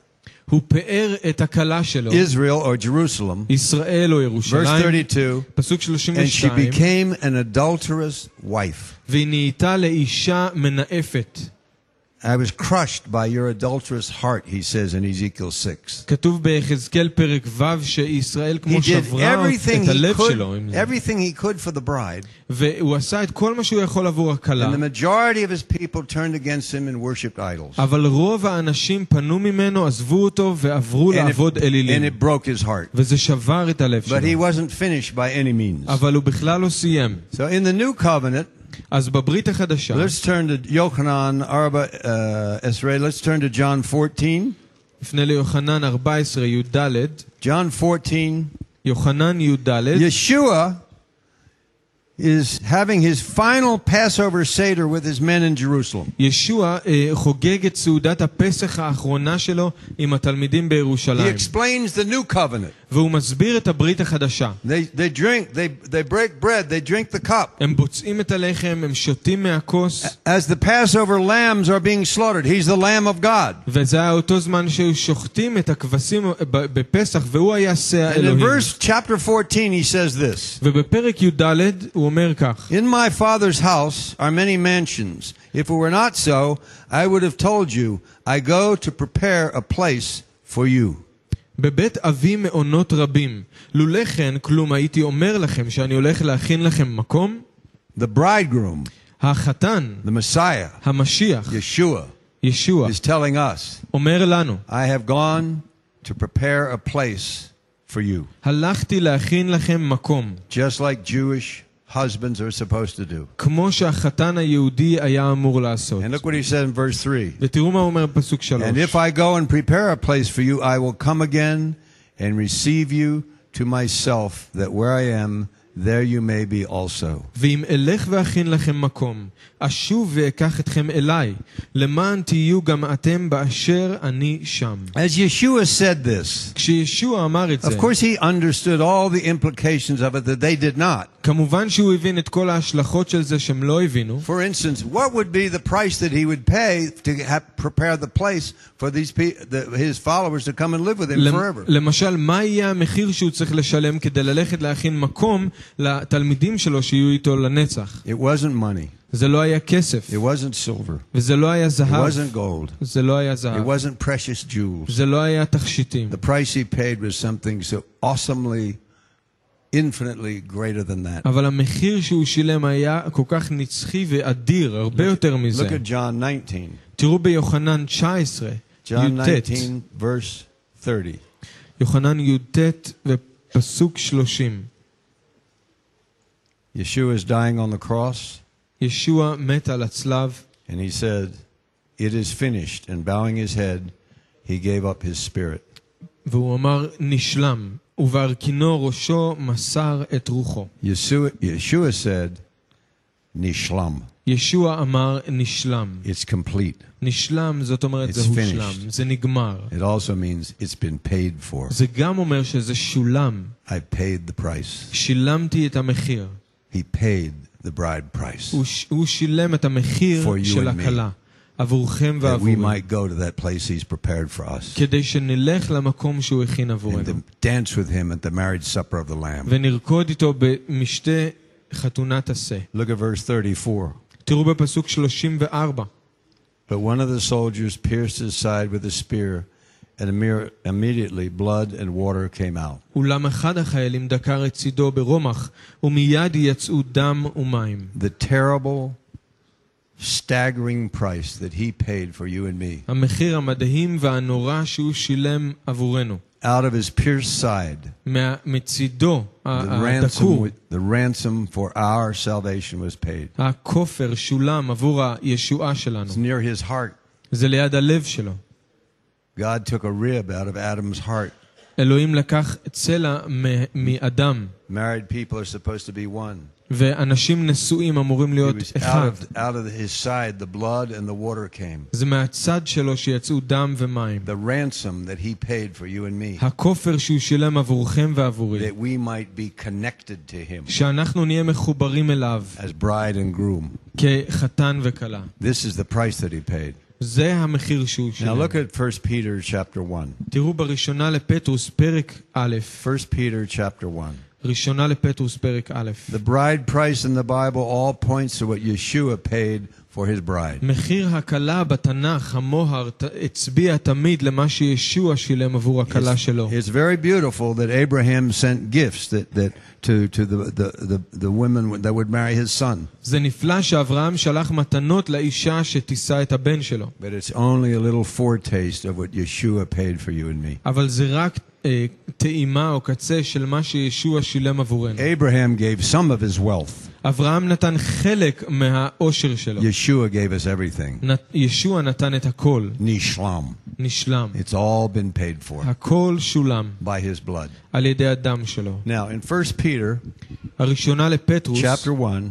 [SPEAKER 2] הוא פאר את הכלה שלו,
[SPEAKER 1] Israel or Jerusalem,
[SPEAKER 2] ישראל או
[SPEAKER 1] verse
[SPEAKER 2] ירושלים,
[SPEAKER 1] 32,
[SPEAKER 2] פסוק
[SPEAKER 1] and she
[SPEAKER 2] 32,
[SPEAKER 1] became an adulterous wife.
[SPEAKER 2] והיא נהייתה לאישה מנאפת.
[SPEAKER 1] I was crushed by your adulterous heart, he says in Ezekiel 6.
[SPEAKER 2] כתוב ביחזקאל פרק ו' שישראל
[SPEAKER 1] He
[SPEAKER 2] כמו
[SPEAKER 1] did
[SPEAKER 2] שברה
[SPEAKER 1] everything
[SPEAKER 2] את
[SPEAKER 1] he
[SPEAKER 2] הלב
[SPEAKER 1] could,
[SPEAKER 2] שלו, עם זה.
[SPEAKER 1] everything he could for the bride,
[SPEAKER 2] והוא עשה את כל מה שהוא יכול עבור הכלה,
[SPEAKER 1] and the majority of his people turned against him and worshipped idols.
[SPEAKER 2] אבל רוב האנשים פנו ממנו, עזבו אותו ועברו
[SPEAKER 1] And it,
[SPEAKER 2] לעבוד
[SPEAKER 1] and
[SPEAKER 2] אלילים.
[SPEAKER 1] it broke his heart.
[SPEAKER 2] וזה שבר את הלב
[SPEAKER 1] But he
[SPEAKER 2] שלו.
[SPEAKER 1] wasn't finished by any means.
[SPEAKER 2] אבל הוא בכלל לא סיים.
[SPEAKER 1] So in the new covenant,
[SPEAKER 2] אז בברית החדשה,
[SPEAKER 1] let's turn to Yochanan Arba uh, Esrei. Let's turn to John 14.
[SPEAKER 2] נפנה ליוחנן 14 י"ד,
[SPEAKER 1] John 14.
[SPEAKER 2] יוחנן י"ד,
[SPEAKER 1] Yeshua is having his final Passover Seder with his men in Jerusalem.
[SPEAKER 2] ישוע אה, חוגג את סעודת הפסח האחרונה שלו עם התלמידים
[SPEAKER 1] He
[SPEAKER 2] בירושלים,
[SPEAKER 1] explains the new covenant.
[SPEAKER 2] והוא מסביר את הברית החדשה.
[SPEAKER 1] They, they drink, they, they break bread, they drink the cup.
[SPEAKER 2] הם בוצעים את הלחם, הם שותים מהכוס,
[SPEAKER 1] As the Passover lambs are being slaughtered, he's the Lamb of God.
[SPEAKER 2] וזה היה אותו זמן שהיו שוחטים את הכבשים ב- בפסח, והוא היה שא
[SPEAKER 1] And in
[SPEAKER 2] האלוהים.
[SPEAKER 1] verse chapter 14, he says this
[SPEAKER 2] ובפרק י"ד הוא אומר כך,
[SPEAKER 1] In my Father's house are many mansions. If it were not so, I would have told you, I go to prepare a place for you.
[SPEAKER 2] בבית אבי מעונות רבים. לולא כן, כלום הייתי אומר לכם שאני הולך להכין לכם מקום?
[SPEAKER 1] The bridegroom,
[SPEAKER 2] החתן,
[SPEAKER 1] the Messiah,
[SPEAKER 2] המשיח,
[SPEAKER 1] Yeshua,
[SPEAKER 2] ישוע,
[SPEAKER 1] is telling us,
[SPEAKER 2] אומר לנו,
[SPEAKER 1] I have gone to prepare a place for you,
[SPEAKER 2] הלכתי להכין לכם מקום,
[SPEAKER 1] just like Jewish husbands are supposed to do.
[SPEAKER 2] כמו שהחתן היהודי היה אמור לעשות.
[SPEAKER 1] And look what he said in verse 3.
[SPEAKER 2] ותראו מה הוא אומר בפסוק
[SPEAKER 1] And
[SPEAKER 2] שלוש.
[SPEAKER 1] if I go and prepare a place for you, I will come again and receive you to myself, that where I am, there you may be also.
[SPEAKER 2] ואם אלך ואכין לכם מקום, אשוב ואקח אתכם אליי, למען תהיו גם אתם באשר אני שם.
[SPEAKER 1] As Yeshua said this,
[SPEAKER 2] כשישוע אמר את זה,
[SPEAKER 1] of course he understood all the implications of it that they did not.
[SPEAKER 2] כמובן שהוא הבין את כל ההשלכות של זה שהם לא הבינו.
[SPEAKER 1] For instance, what would be the price that he would pay to have, prepare the place for these pe- the, his followers to come and live with him
[SPEAKER 2] למ-
[SPEAKER 1] forever?
[SPEAKER 2] למשל, מה יהיה המחיר שהוא צריך לשלם כדי ללכת להכין מקום לתלמידים שלו שיהיו איתו לנצח?
[SPEAKER 1] It wasn't money.
[SPEAKER 2] זה לא היה כסף,
[SPEAKER 1] It wasn't silver.
[SPEAKER 2] וזה לא היה
[SPEAKER 1] It
[SPEAKER 2] זהב,
[SPEAKER 1] wasn't gold.
[SPEAKER 2] זה לא היה
[SPEAKER 1] It
[SPEAKER 2] זהב,
[SPEAKER 1] wasn't precious jewels.
[SPEAKER 2] זה לא היה תכשיטים.
[SPEAKER 1] The price he paid was something so awesomely, infinitely greater than that.
[SPEAKER 2] אבל המחיר שהוא שילם היה כל כך נצחי ואדיר, הרבה יותר מזה.
[SPEAKER 1] Look at John 19.
[SPEAKER 2] תראו ביוחנן 19,
[SPEAKER 1] John
[SPEAKER 2] י"ט,
[SPEAKER 1] 19, verse 30.
[SPEAKER 2] יוחנן י"ט ופסוק 30.
[SPEAKER 1] Yeshua is dying on the cross,
[SPEAKER 2] ישוע מת על הצלב,
[SPEAKER 1] and he said, It is finished. And bowing his head, he gave up his spirit.
[SPEAKER 2] והוא אמר נשלם, ובהרכינו ראשו מסר את רוחו.
[SPEAKER 1] Yeshua, Yeshua said, Nishlam.
[SPEAKER 2] ישוע אמר נשלם.
[SPEAKER 1] It's complete.
[SPEAKER 2] נשלם זאת אומרת
[SPEAKER 1] It's
[SPEAKER 2] זה הושלם,
[SPEAKER 1] finished.
[SPEAKER 2] זה נגמר.
[SPEAKER 1] It also means it's been paid for.
[SPEAKER 2] זה גם אומר שזה שולם.
[SPEAKER 1] I paid the price.
[SPEAKER 2] שילמתי את המחיר.
[SPEAKER 1] He paid the bride price.
[SPEAKER 2] הוא, ש- הוא שילם את המחיר
[SPEAKER 1] For you
[SPEAKER 2] של
[SPEAKER 1] and me.
[SPEAKER 2] הכלה. עבורכם
[SPEAKER 1] That we
[SPEAKER 2] ועבורי.
[SPEAKER 1] might go to that place he's prepared for us.
[SPEAKER 2] כדי שנלך למקום שהוא הכין
[SPEAKER 1] And
[SPEAKER 2] עבורנו.
[SPEAKER 1] to dance with him at the marriage supper of the Lamb.
[SPEAKER 2] ונרקוד איתו במשתה חתונת עשה.
[SPEAKER 1] Look at verse 34.
[SPEAKER 2] תראו בפסוק 34.
[SPEAKER 1] But one of the soldiers pierced his side with a spear, and imme- immediately blood and water came out.
[SPEAKER 2] אולם אחד החיילים דקר את צידו ברומח, ומיד יצאו דם ומים.
[SPEAKER 1] The terrible, staggering price that he paid for you and me.
[SPEAKER 2] המחיר המדהים והנורא שהוא שילם עבורנו.
[SPEAKER 1] Out of his pierced side,
[SPEAKER 2] מה- מצידו
[SPEAKER 1] the
[SPEAKER 2] ה-
[SPEAKER 1] ransom,
[SPEAKER 2] הדקור,
[SPEAKER 1] the ransom for our salvation was paid.
[SPEAKER 2] הכופר שולם עבור הישועה שלנו.
[SPEAKER 1] It's near his heart.
[SPEAKER 2] זה ליד הלב שלו.
[SPEAKER 1] God took a rib out of Adam's heart
[SPEAKER 2] אלוהים לקח צלע מ- מאדם,
[SPEAKER 1] Married people are supposed to be one.
[SPEAKER 2] ואנשים נשואים אמורים
[SPEAKER 1] He
[SPEAKER 2] להיות
[SPEAKER 1] was out
[SPEAKER 2] אחד.
[SPEAKER 1] of, out of his side, the blood and the water came.
[SPEAKER 2] זה מהצד שלו שיצאו דם ומים.
[SPEAKER 1] The ransom that he paid for you and me,
[SPEAKER 2] הכופר שהוא שילם עבורכם ועבורי.
[SPEAKER 1] that we might be connected to him
[SPEAKER 2] שאנחנו נהיה מחוברים אליו
[SPEAKER 1] as bride and groom.
[SPEAKER 2] כחתן וכלה.
[SPEAKER 1] This is the price that he paid.
[SPEAKER 2] זה המחיר שהוא
[SPEAKER 1] Now
[SPEAKER 2] שילם.
[SPEAKER 1] look at 1 Peter chapter 1.
[SPEAKER 2] תראו בראשונה לפטרוס פרק א',
[SPEAKER 1] 1 Peter chapter 1.
[SPEAKER 2] ראשונה לפטרוס פרק א'.
[SPEAKER 1] The bride price in the Bible all points to what Yeshua paid for his bride.
[SPEAKER 2] מחיר הכלה בתנ"ך, המוהר, ת- הצביע תמיד למה שישוע שילם עבור הכלה שלו.
[SPEAKER 1] It's very beautiful that Abraham sent gifts that, that to, to the, the, the, the women that would marry his son.
[SPEAKER 2] זה נפלא שאברהם שלח מתנות לאישה שתישא את הבן שלו.
[SPEAKER 1] But it's only a little foretaste of what Yeshua paid for you and me.
[SPEAKER 2] אבל זה רק אה, טעימה או קצה של מה שישוע שילם עבורנו.
[SPEAKER 1] Abraham gave some of his wealth.
[SPEAKER 2] אברהם נתן חלק מהאושר שלו.
[SPEAKER 1] Yeshua gave us everything.
[SPEAKER 2] נת- ישוע נתן את הכל,
[SPEAKER 1] Nishlam.
[SPEAKER 2] נשלם.
[SPEAKER 1] It's all been paid for
[SPEAKER 2] הכל שולם
[SPEAKER 1] by his blood.
[SPEAKER 2] על ידי הדם שלו.
[SPEAKER 1] Now, in 1 Peter
[SPEAKER 2] הראשונה לפטרוס,
[SPEAKER 1] chapter 1,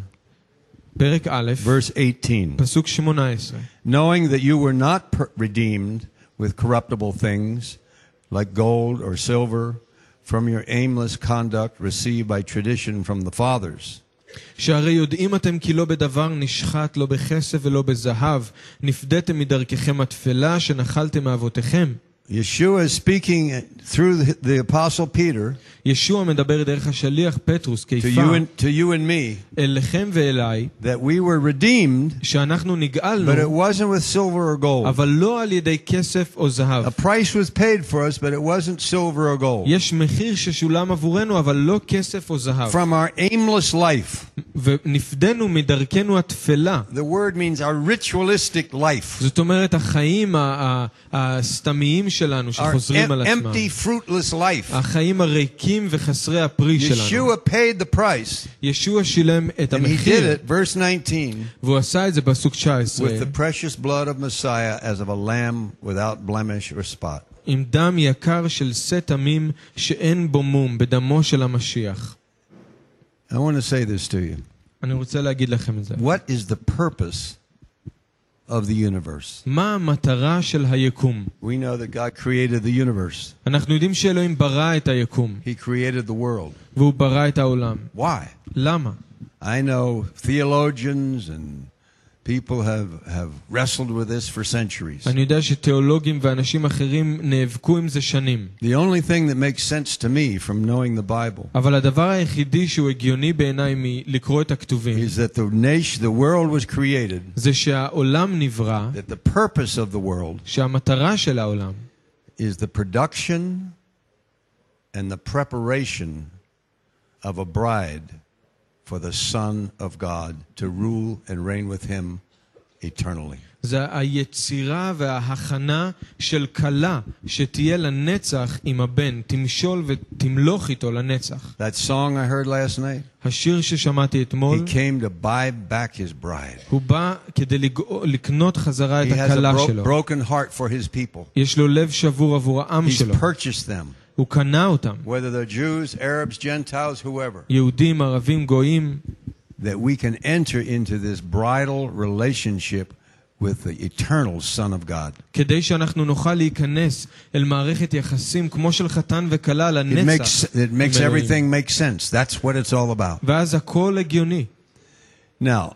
[SPEAKER 2] פרק א',
[SPEAKER 1] verse 18.
[SPEAKER 2] פסוק 18.
[SPEAKER 1] knowing that you were not per- redeemed with corruptible things like gold or silver from your aimless conduct received by tradition from the fathers,
[SPEAKER 2] שהרי יודעים אתם כי לא בדבר נשחט, לא בכסף ולא בזהב, נפדיתם מדרככם התפלה שנחלתם מאבותיכם.
[SPEAKER 1] Yeshua is speaking through the, the apostle Peter
[SPEAKER 2] ישוע מדבר דרך השליח פטרוס,
[SPEAKER 1] to
[SPEAKER 2] כיפה,
[SPEAKER 1] you and to you and me
[SPEAKER 2] אליכם ואליי,
[SPEAKER 1] that we were redeemed,
[SPEAKER 2] שאנחנו
[SPEAKER 1] but it
[SPEAKER 2] נגאלנו,
[SPEAKER 1] wasn't with silver or gold.
[SPEAKER 2] אבל לא על ידי כסף או זהב.
[SPEAKER 1] A price was paid for us, but it wasn't silver or gold.
[SPEAKER 2] יש מחיר ששולם עבורנו, אבל לא כסף או זהב.
[SPEAKER 1] From our aimless life.
[SPEAKER 2] ונפדנו מדרכנו התפלה.
[SPEAKER 1] The word means our ritualistic life.
[SPEAKER 2] זאת אומרת, החיים ה- ה- הסתמיים שלנו
[SPEAKER 1] Our
[SPEAKER 2] שחוזרים על
[SPEAKER 1] em-
[SPEAKER 2] עצמם.
[SPEAKER 1] empty, fruitless life.
[SPEAKER 2] החיים הריקים וחסרי הפרי שלנו.
[SPEAKER 1] Yeshua paid the price,
[SPEAKER 2] ישוע שילם את
[SPEAKER 1] and he did
[SPEAKER 2] המחיר,
[SPEAKER 1] it, verse 19,
[SPEAKER 2] והוא עשה את זה בפסוק 19,
[SPEAKER 1] with the precious blood of Messiah as of a lamb without blemish or spot.
[SPEAKER 2] עם דם יקר של שא תמים שאין בו מום, בדמו של המשיח.
[SPEAKER 1] I want to say this to you.
[SPEAKER 2] אני רוצה להגיד לכם את זה.
[SPEAKER 1] What is the purpose of the universe?
[SPEAKER 2] מה המטרה של היקום?
[SPEAKER 1] We know that God created the universe.
[SPEAKER 2] אנחנו יודעים שאלוהים ברא את היקום,
[SPEAKER 1] He created the world.
[SPEAKER 2] והוא ברא את העולם.
[SPEAKER 1] Why?
[SPEAKER 2] למה?
[SPEAKER 1] I know theologians and people have, have wrestled with this for centuries.
[SPEAKER 2] אני יודע שתיאולוגים ואנשים אחרים נאבקו עם זה שנים.
[SPEAKER 1] The only thing that makes sense to me from knowing the Bible
[SPEAKER 2] אבל הדבר היחידי שהוא הגיוני בעיניי מלקרוא את הכתובים,
[SPEAKER 1] is that the nation, the world was created,
[SPEAKER 2] זה שהעולם נברא,
[SPEAKER 1] that the purpose of the world
[SPEAKER 2] שהמטרה של העולם
[SPEAKER 1] is the production and the preparation of a bride for the Son of God to rule and reign with him eternally.
[SPEAKER 2] זה היצירה וההכנה של כלה שתהיה לנצח עם הבן, תמשול ותמלוך איתו לנצח.
[SPEAKER 1] That song I heard last night,
[SPEAKER 2] השיר ששמעתי
[SPEAKER 1] he
[SPEAKER 2] אתמול,
[SPEAKER 1] came to buy back his bride.
[SPEAKER 2] הוא בא כדי לגאו- לקנות חזרה את
[SPEAKER 1] He has a
[SPEAKER 2] הכלה
[SPEAKER 1] bro-
[SPEAKER 2] שלו.
[SPEAKER 1] broken heart for his people.
[SPEAKER 2] יש לו לב שבור עבור העם
[SPEAKER 1] He's
[SPEAKER 2] שלו.
[SPEAKER 1] purchased them,
[SPEAKER 2] הוא קנה אותם.
[SPEAKER 1] whether they're Jews, Arabs, Gentiles, whoever,
[SPEAKER 2] יהודים, ערבים, גויים,
[SPEAKER 1] that we can enter into this bridal relationship with the eternal Son of God.
[SPEAKER 2] כדי שאנחנו נוכל להיכנס אל מערכת יחסים כמו של חתן וכלה
[SPEAKER 1] It
[SPEAKER 2] לנצח.
[SPEAKER 1] makes, it makes
[SPEAKER 2] עם אלוהים.
[SPEAKER 1] everything make sense. That's what it's all about.
[SPEAKER 2] ואז הכל הגיוני.
[SPEAKER 1] Now,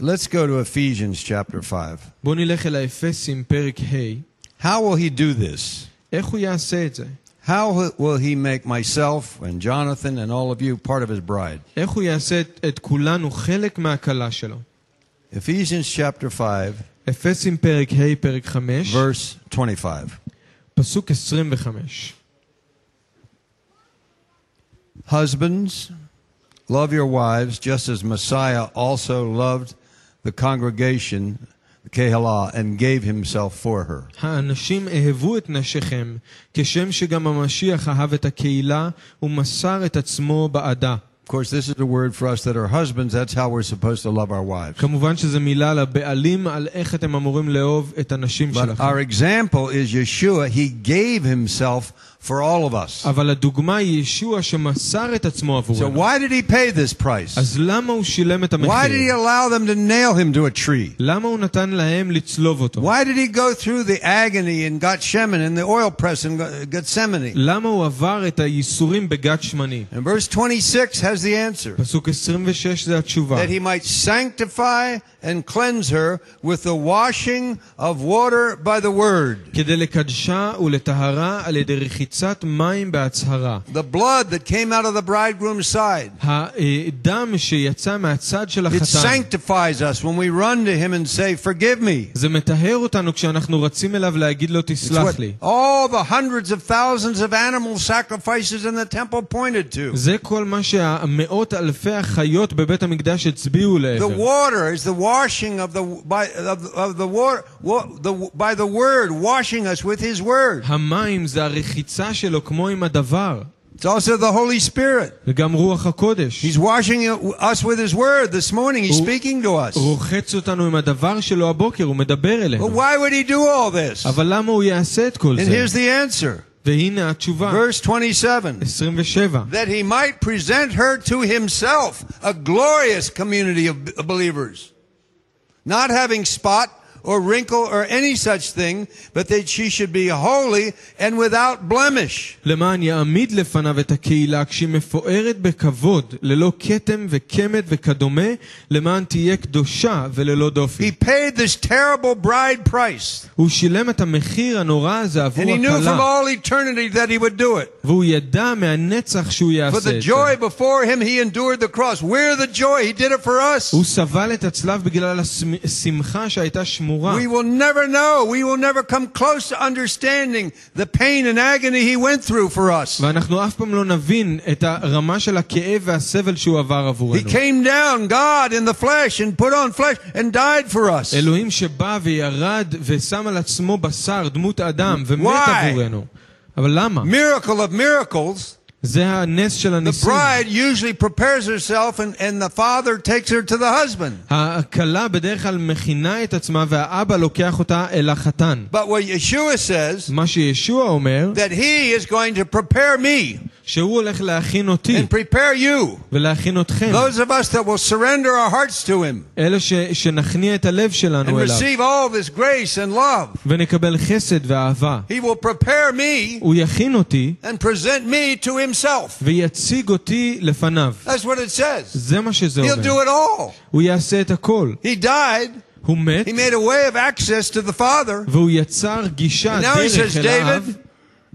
[SPEAKER 1] let's go to Ephesians chapter 5.
[SPEAKER 2] בואו נלך אל האפסים, פרק ה',
[SPEAKER 1] How will he do this?
[SPEAKER 2] איך הוא יעשה את זה?
[SPEAKER 1] How will he make myself and Jonathan and all of you part of his bride?
[SPEAKER 2] איך הוא יעשה את, את כולנו חלק מהכלה שלו?
[SPEAKER 1] Ephesians chapter 5,
[SPEAKER 2] אפסים פרק ה', פרק 5,
[SPEAKER 1] verse 25.
[SPEAKER 2] פסוק 25.
[SPEAKER 1] Husbands, love your wives just as Messiah also loved the congregation, the Kehalah, and gave himself for her.
[SPEAKER 2] האנשים אהבו את נשיכם, כשם שגם המשיח אהב את הקהילה ומסר את עצמו בעדה.
[SPEAKER 1] Of course, this is a word for us that are husbands. That's how we're supposed to love our wives.
[SPEAKER 2] כמובן שזו מילה לבעלים על איך אתם אמורים לאהוב את הנשים
[SPEAKER 1] But
[SPEAKER 2] שלכם.
[SPEAKER 1] our example is Yeshua. He gave himself for all of us.
[SPEAKER 2] אבל הדוגמה היא ישוע שמסר את עצמו
[SPEAKER 1] So
[SPEAKER 2] עבורנו.
[SPEAKER 1] why did he pay this price?
[SPEAKER 2] אז למה הוא שילם את
[SPEAKER 1] Why did he
[SPEAKER 2] המחיר?
[SPEAKER 1] allow them to nail him to a tree?
[SPEAKER 2] למה הוא נתן להם לצלוב אותו?
[SPEAKER 1] Why did he go through the agony in Gethsemane and the oil press in Gethsemane?
[SPEAKER 2] למה הוא עבר את הייסורים בגת שמני?
[SPEAKER 1] And verse 26 has the answer.
[SPEAKER 2] פסוק 26 זה התשובה.
[SPEAKER 1] That he might sanctify and cleanse her with the washing of water by the word.
[SPEAKER 2] כדי לקדשה ולטהרה על ידי רחיצת מים בהצהרה.
[SPEAKER 1] The blood that came out of the bridegroom's side.
[SPEAKER 2] הדם שיצא מהצד של
[SPEAKER 1] It
[SPEAKER 2] החתן.
[SPEAKER 1] sanctifies us when we run to him and say, Forgive me.
[SPEAKER 2] זה מטהר אותנו כשאנחנו רצים אליו להגיד לו
[SPEAKER 1] It's
[SPEAKER 2] תסלח
[SPEAKER 1] what
[SPEAKER 2] לי.
[SPEAKER 1] all the hundreds of thousands of animal sacrifices in the temple pointed to.
[SPEAKER 2] זה כל מה שהמאות אלפי החיות בבית המקדש הצביעו
[SPEAKER 1] The
[SPEAKER 2] לעבר.
[SPEAKER 1] water is the washing of the by of, of the water wa, the, by the word washing us with His word.
[SPEAKER 2] המים זה הרחיצה שלו כמו עם הדבר.
[SPEAKER 1] It's also the Holy Spirit.
[SPEAKER 2] וגם רוח הקודש.
[SPEAKER 1] He's washing us with His word. This morning He's
[SPEAKER 2] הוא-
[SPEAKER 1] speaking to us.
[SPEAKER 2] רוחץ אותנו עם הדבר שלו הבוקר, הוא מדבר
[SPEAKER 1] But
[SPEAKER 2] אלינו.
[SPEAKER 1] why would He do all this?
[SPEAKER 2] אבל למה הוא יעשה את כל
[SPEAKER 1] And
[SPEAKER 2] זה?
[SPEAKER 1] here's the answer.
[SPEAKER 2] והנה התשובה,
[SPEAKER 1] Verse 27.
[SPEAKER 2] 27.
[SPEAKER 1] That He might present her to Himself, a glorious community of b- believers, not having spot or wrinkle or any such thing, but that she should be holy and without blemish.
[SPEAKER 2] למען יעמיד לפניו את הקהילה כשהיא מפוארת בכבוד, ללא כתם וקמט וכדומה, למען תהיה קדושה וללא דופי.
[SPEAKER 1] He paid this terrible bride price.
[SPEAKER 2] הוא שילם את המחיר הנורא הזה עבור
[SPEAKER 1] And he knew from
[SPEAKER 2] הכלה,
[SPEAKER 1] all eternity that he would do it.
[SPEAKER 2] והוא ידע מהנצח שהוא
[SPEAKER 1] For
[SPEAKER 2] יעשה
[SPEAKER 1] the
[SPEAKER 2] את
[SPEAKER 1] joy
[SPEAKER 2] זה.
[SPEAKER 1] before him, he endured the cross. We're the joy. He did it for us.
[SPEAKER 2] הוא סבל את הצלב בגלל השמחה שהייתה שמורה.
[SPEAKER 1] We will never know. We will never come close to understanding the pain and agony he went through for us.
[SPEAKER 2] ואנחנו אף פעם לא נבין את הרמה של הכאב והסבל שהוא עבר
[SPEAKER 1] He
[SPEAKER 2] עבורנו.
[SPEAKER 1] came down, God in the flesh, and put on flesh and died for us.
[SPEAKER 2] אלוהים שבא וירד ושם על עצמו בשר, דמות אדם, ומת
[SPEAKER 1] Why?
[SPEAKER 2] עבורנו. אבל למה?
[SPEAKER 1] Miracle of miracles.
[SPEAKER 2] זה הנס של
[SPEAKER 1] The
[SPEAKER 2] הניסים.
[SPEAKER 1] bride usually prepares herself, and, and the father takes her to the husband.
[SPEAKER 2] הכלה בדרך כלל מכינה את עצמה והאבא לוקח אותה אל החתן.
[SPEAKER 1] But what Yeshua says,
[SPEAKER 2] מה שישוע אומר,
[SPEAKER 1] that he is going to prepare me
[SPEAKER 2] שהוא הולך להכין אותי
[SPEAKER 1] and prepare you.
[SPEAKER 2] ולהכין אתכם.
[SPEAKER 1] Those of us that will surrender our hearts to him
[SPEAKER 2] אלה ש, שנכניע את הלב
[SPEAKER 1] and
[SPEAKER 2] שלנו אליו
[SPEAKER 1] receive all this grace and love.
[SPEAKER 2] ונקבל חסד ואהבה.
[SPEAKER 1] He will prepare me
[SPEAKER 2] הוא יכין אותי
[SPEAKER 1] and present me to himself.
[SPEAKER 2] ויציג אותי לפניו.
[SPEAKER 1] That's what it says.
[SPEAKER 2] זה מה שזה
[SPEAKER 1] He'll
[SPEAKER 2] אומר.
[SPEAKER 1] do it all.
[SPEAKER 2] הוא יעשה את הכל.
[SPEAKER 1] He died.
[SPEAKER 2] הוא מת
[SPEAKER 1] He made a way of access to the Father.
[SPEAKER 2] והוא יצר גישה,
[SPEAKER 1] And now he
[SPEAKER 2] דרך
[SPEAKER 1] says,
[SPEAKER 2] אל האב,
[SPEAKER 1] David,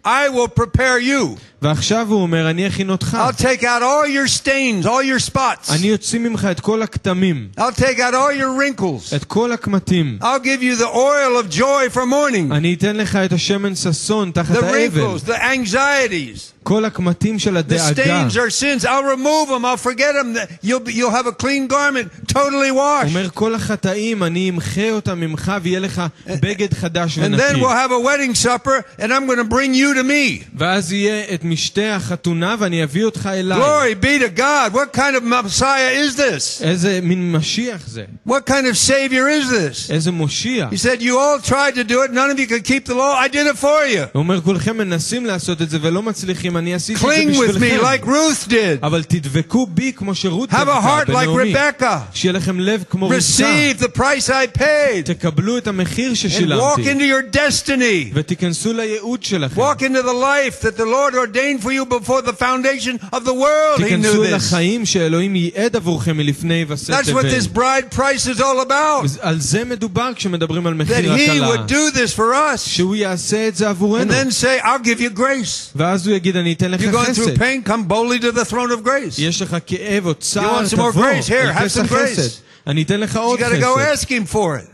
[SPEAKER 1] I will prepare you.
[SPEAKER 2] ועכשיו הוא אומר, אני אכין אותך.
[SPEAKER 1] I'll take out all your stains, all your spots.
[SPEAKER 2] אני אוציא ממך את כל הכתמים,
[SPEAKER 1] I'll take out all your wrinkles.
[SPEAKER 2] את כל הקמטים.
[SPEAKER 1] I'll give you the oil of joy for mourning.
[SPEAKER 2] אני אתן לך את השמן ששון תחת
[SPEAKER 1] The
[SPEAKER 2] האבל.
[SPEAKER 1] wrinkles, the anxieties,
[SPEAKER 2] כל הקמטים של
[SPEAKER 1] the
[SPEAKER 2] הדאגה.
[SPEAKER 1] stains or sins. I'll remove them. I'll forget them. You'll, be, you'll have a clean garment, totally
[SPEAKER 2] הוא
[SPEAKER 1] washed.
[SPEAKER 2] אומר, כל החטאים, אני אמחה אותם ממך ויהיה לך בגד חדש
[SPEAKER 1] And then
[SPEAKER 2] ונקי.
[SPEAKER 1] we'll have a wedding supper, and I'm going to bring you to me.
[SPEAKER 2] ואז יהיה את משתה החתונה ואני אביא אותך אליי.
[SPEAKER 1] Glory be to God. What kind of Messiah is this?
[SPEAKER 2] איזה מין משיח זה?
[SPEAKER 1] What kind of Savior is this?
[SPEAKER 2] איזה מושיע?
[SPEAKER 1] He said, You all tried to do it. None of you could keep the law. I did it for you.
[SPEAKER 2] הוא אומר, כולכם מנסים לעשות את זה ולא מצליחים, אני עשיתי את
[SPEAKER 1] Cling
[SPEAKER 2] זה
[SPEAKER 1] with me
[SPEAKER 2] בשבילכם.
[SPEAKER 1] like Ruth did.
[SPEAKER 2] אבל תדבקו בי כמו שרות
[SPEAKER 1] Have a
[SPEAKER 2] דבקה
[SPEAKER 1] heart like
[SPEAKER 2] בנעמי.
[SPEAKER 1] Rebecca.
[SPEAKER 2] שיהיה לכם לב כמו רבקה.
[SPEAKER 1] Receive the price I paid.
[SPEAKER 2] תקבלו את המחיר
[SPEAKER 1] And walk
[SPEAKER 2] ששילמתי.
[SPEAKER 1] into your destiny.
[SPEAKER 2] ותיכנסו לייעוד שלכם.
[SPEAKER 1] Walk into the life that the Lord ordained for you before the foundation of the world. He knew
[SPEAKER 2] תיכנסו
[SPEAKER 1] this.
[SPEAKER 2] לחיים שאלוהים ייעד עבורכם מלפני היווסד
[SPEAKER 1] That's what this
[SPEAKER 2] תבל.
[SPEAKER 1] bride price is all about.
[SPEAKER 2] על זה מדובר כשמדברים על
[SPEAKER 1] That
[SPEAKER 2] מחיר
[SPEAKER 1] He
[SPEAKER 2] הקלה.
[SPEAKER 1] would do this for us.
[SPEAKER 2] שהוא יעשה את זה
[SPEAKER 1] And
[SPEAKER 2] עבורנו.
[SPEAKER 1] then say, I'll give you grace.
[SPEAKER 2] ואז הוא יגיד, אני אתן לך
[SPEAKER 1] You're going through
[SPEAKER 2] חסד.
[SPEAKER 1] pain, come boldly to the throne of grace. You
[SPEAKER 2] יש לך כאב או צער,
[SPEAKER 1] want some more
[SPEAKER 2] תבוא
[SPEAKER 1] grace? Here,
[SPEAKER 2] אל
[SPEAKER 1] have
[SPEAKER 2] כס
[SPEAKER 1] some grace.
[SPEAKER 2] החסד. אני אתן לך עוד
[SPEAKER 1] got to go
[SPEAKER 2] חסד.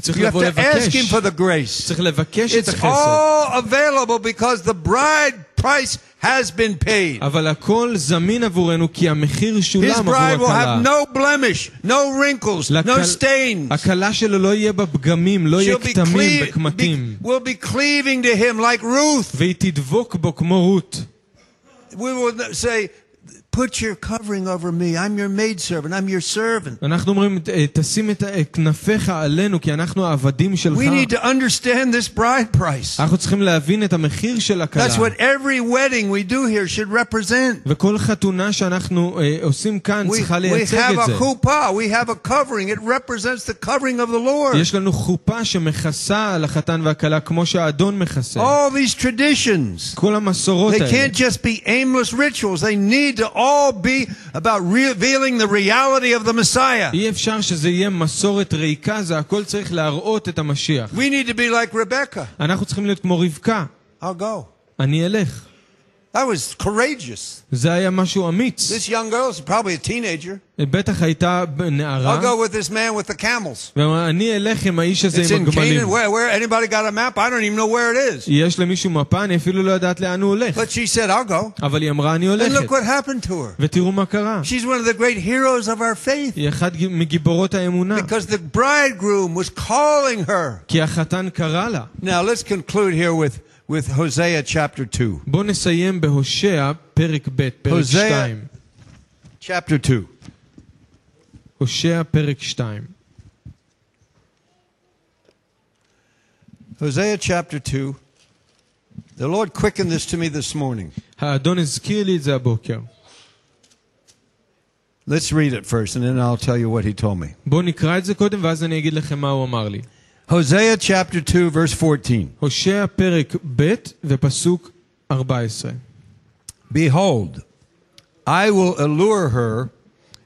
[SPEAKER 2] צריך
[SPEAKER 1] You have
[SPEAKER 2] לבוא
[SPEAKER 1] to ask Him
[SPEAKER 2] לבקש.
[SPEAKER 1] for the grace.
[SPEAKER 2] צריך לבקש את
[SPEAKER 1] It's
[SPEAKER 2] החסד.
[SPEAKER 1] all available because the bride price has been paid.
[SPEAKER 2] אבל הכל זמין עבורנו כי המחיר
[SPEAKER 1] His
[SPEAKER 2] שולם עבור
[SPEAKER 1] bride will
[SPEAKER 2] הכלה.
[SPEAKER 1] have no blemish, no wrinkles, no
[SPEAKER 2] לכל-
[SPEAKER 1] stains.
[SPEAKER 2] הכלה שלו לא יהיה בה פגמים, לא יהיה
[SPEAKER 1] She'll be,
[SPEAKER 2] כתמים
[SPEAKER 1] cleave,
[SPEAKER 2] וקמטים.
[SPEAKER 1] be, will be cleaving to him like Ruth.
[SPEAKER 2] והיא תדבוק בו כמו רות.
[SPEAKER 1] We will say, Put your covering over me. I'm your maidservant. I'm your servant.
[SPEAKER 2] אנחנו אומרים, "אה, תשים את אה, כנפיך עלינו, כי אנחנו העבדים שלך.
[SPEAKER 1] We need to understand this bride price.
[SPEAKER 2] אנחנו צריכים להבין את המחיר של הכלה.
[SPEAKER 1] That's what every wedding we do here should represent.
[SPEAKER 2] וכל חתונה שאנחנו אה, עושים כאן
[SPEAKER 1] We,
[SPEAKER 2] צריכה
[SPEAKER 1] we
[SPEAKER 2] לייצג
[SPEAKER 1] have
[SPEAKER 2] את
[SPEAKER 1] a
[SPEAKER 2] זה.
[SPEAKER 1] chuppah. We have a covering. It represents the covering of the Lord.
[SPEAKER 2] יש לנו חופה שמכסה על החתן והכלה כמו שהאדון מכסה.
[SPEAKER 1] All these traditions.
[SPEAKER 2] כל המסורות
[SPEAKER 1] They
[SPEAKER 2] האלה.
[SPEAKER 1] can't just be aimless rituals. They need to all be about revealing the reality of the Messiah.
[SPEAKER 2] אי אפשר שזה יהיה מסורת ריקה, זה הכל צריך להראות את המשיח.
[SPEAKER 1] We need to be like Rebecca.
[SPEAKER 2] אנחנו צריכים להיות כמו רבקה.
[SPEAKER 1] I'll go.
[SPEAKER 2] אני אלך.
[SPEAKER 1] That was courageous.
[SPEAKER 2] זה היה משהו אמיץ.
[SPEAKER 1] This young girl is probably a teenager.
[SPEAKER 2] בטח הייתה נערה,
[SPEAKER 1] I'll go with this man with the camels.
[SPEAKER 2] ואמרה, אני אלך עם האיש הזה
[SPEAKER 1] It's
[SPEAKER 2] עם
[SPEAKER 1] in
[SPEAKER 2] הגמלים.
[SPEAKER 1] Canaan. Where, where anybody got a map? I don't even know where it is.
[SPEAKER 2] יש למישהו מפה, אני אפילו לא יודעת לאן הוא הולך.
[SPEAKER 1] But she said, I'll go.
[SPEAKER 2] אבל היא אמרה, אני
[SPEAKER 1] And
[SPEAKER 2] הולכת.
[SPEAKER 1] look what happened to her.
[SPEAKER 2] ותראו מה קרה.
[SPEAKER 1] She's one of the great heroes of our faith
[SPEAKER 2] היא אחת מגיבורות האמונה.
[SPEAKER 1] because the bridegroom was calling her.
[SPEAKER 2] כי החתן קרא לה.
[SPEAKER 1] Now let's conclude here with, with Hosea chapter 2.
[SPEAKER 2] בואו נסיים בהושע, פרק ב', פרק
[SPEAKER 1] הושע.
[SPEAKER 2] 2.
[SPEAKER 1] Chapter 2.
[SPEAKER 2] הושע, פרק 2.
[SPEAKER 1] Hosea chapter 2. The Lord quickened this to me this morning.
[SPEAKER 2] האדון הזכיר לי את זה הבוקר.
[SPEAKER 1] Let's read it first and then I'll tell you what he told me.
[SPEAKER 2] בואו נקרא את זה קודם, ואז אני אגיד לכם מה הוא אמר לי.
[SPEAKER 1] Hosea chapter 2, verse 14.
[SPEAKER 2] הושע, פרק ב', ופסוק 14.
[SPEAKER 1] Behold, I will allure her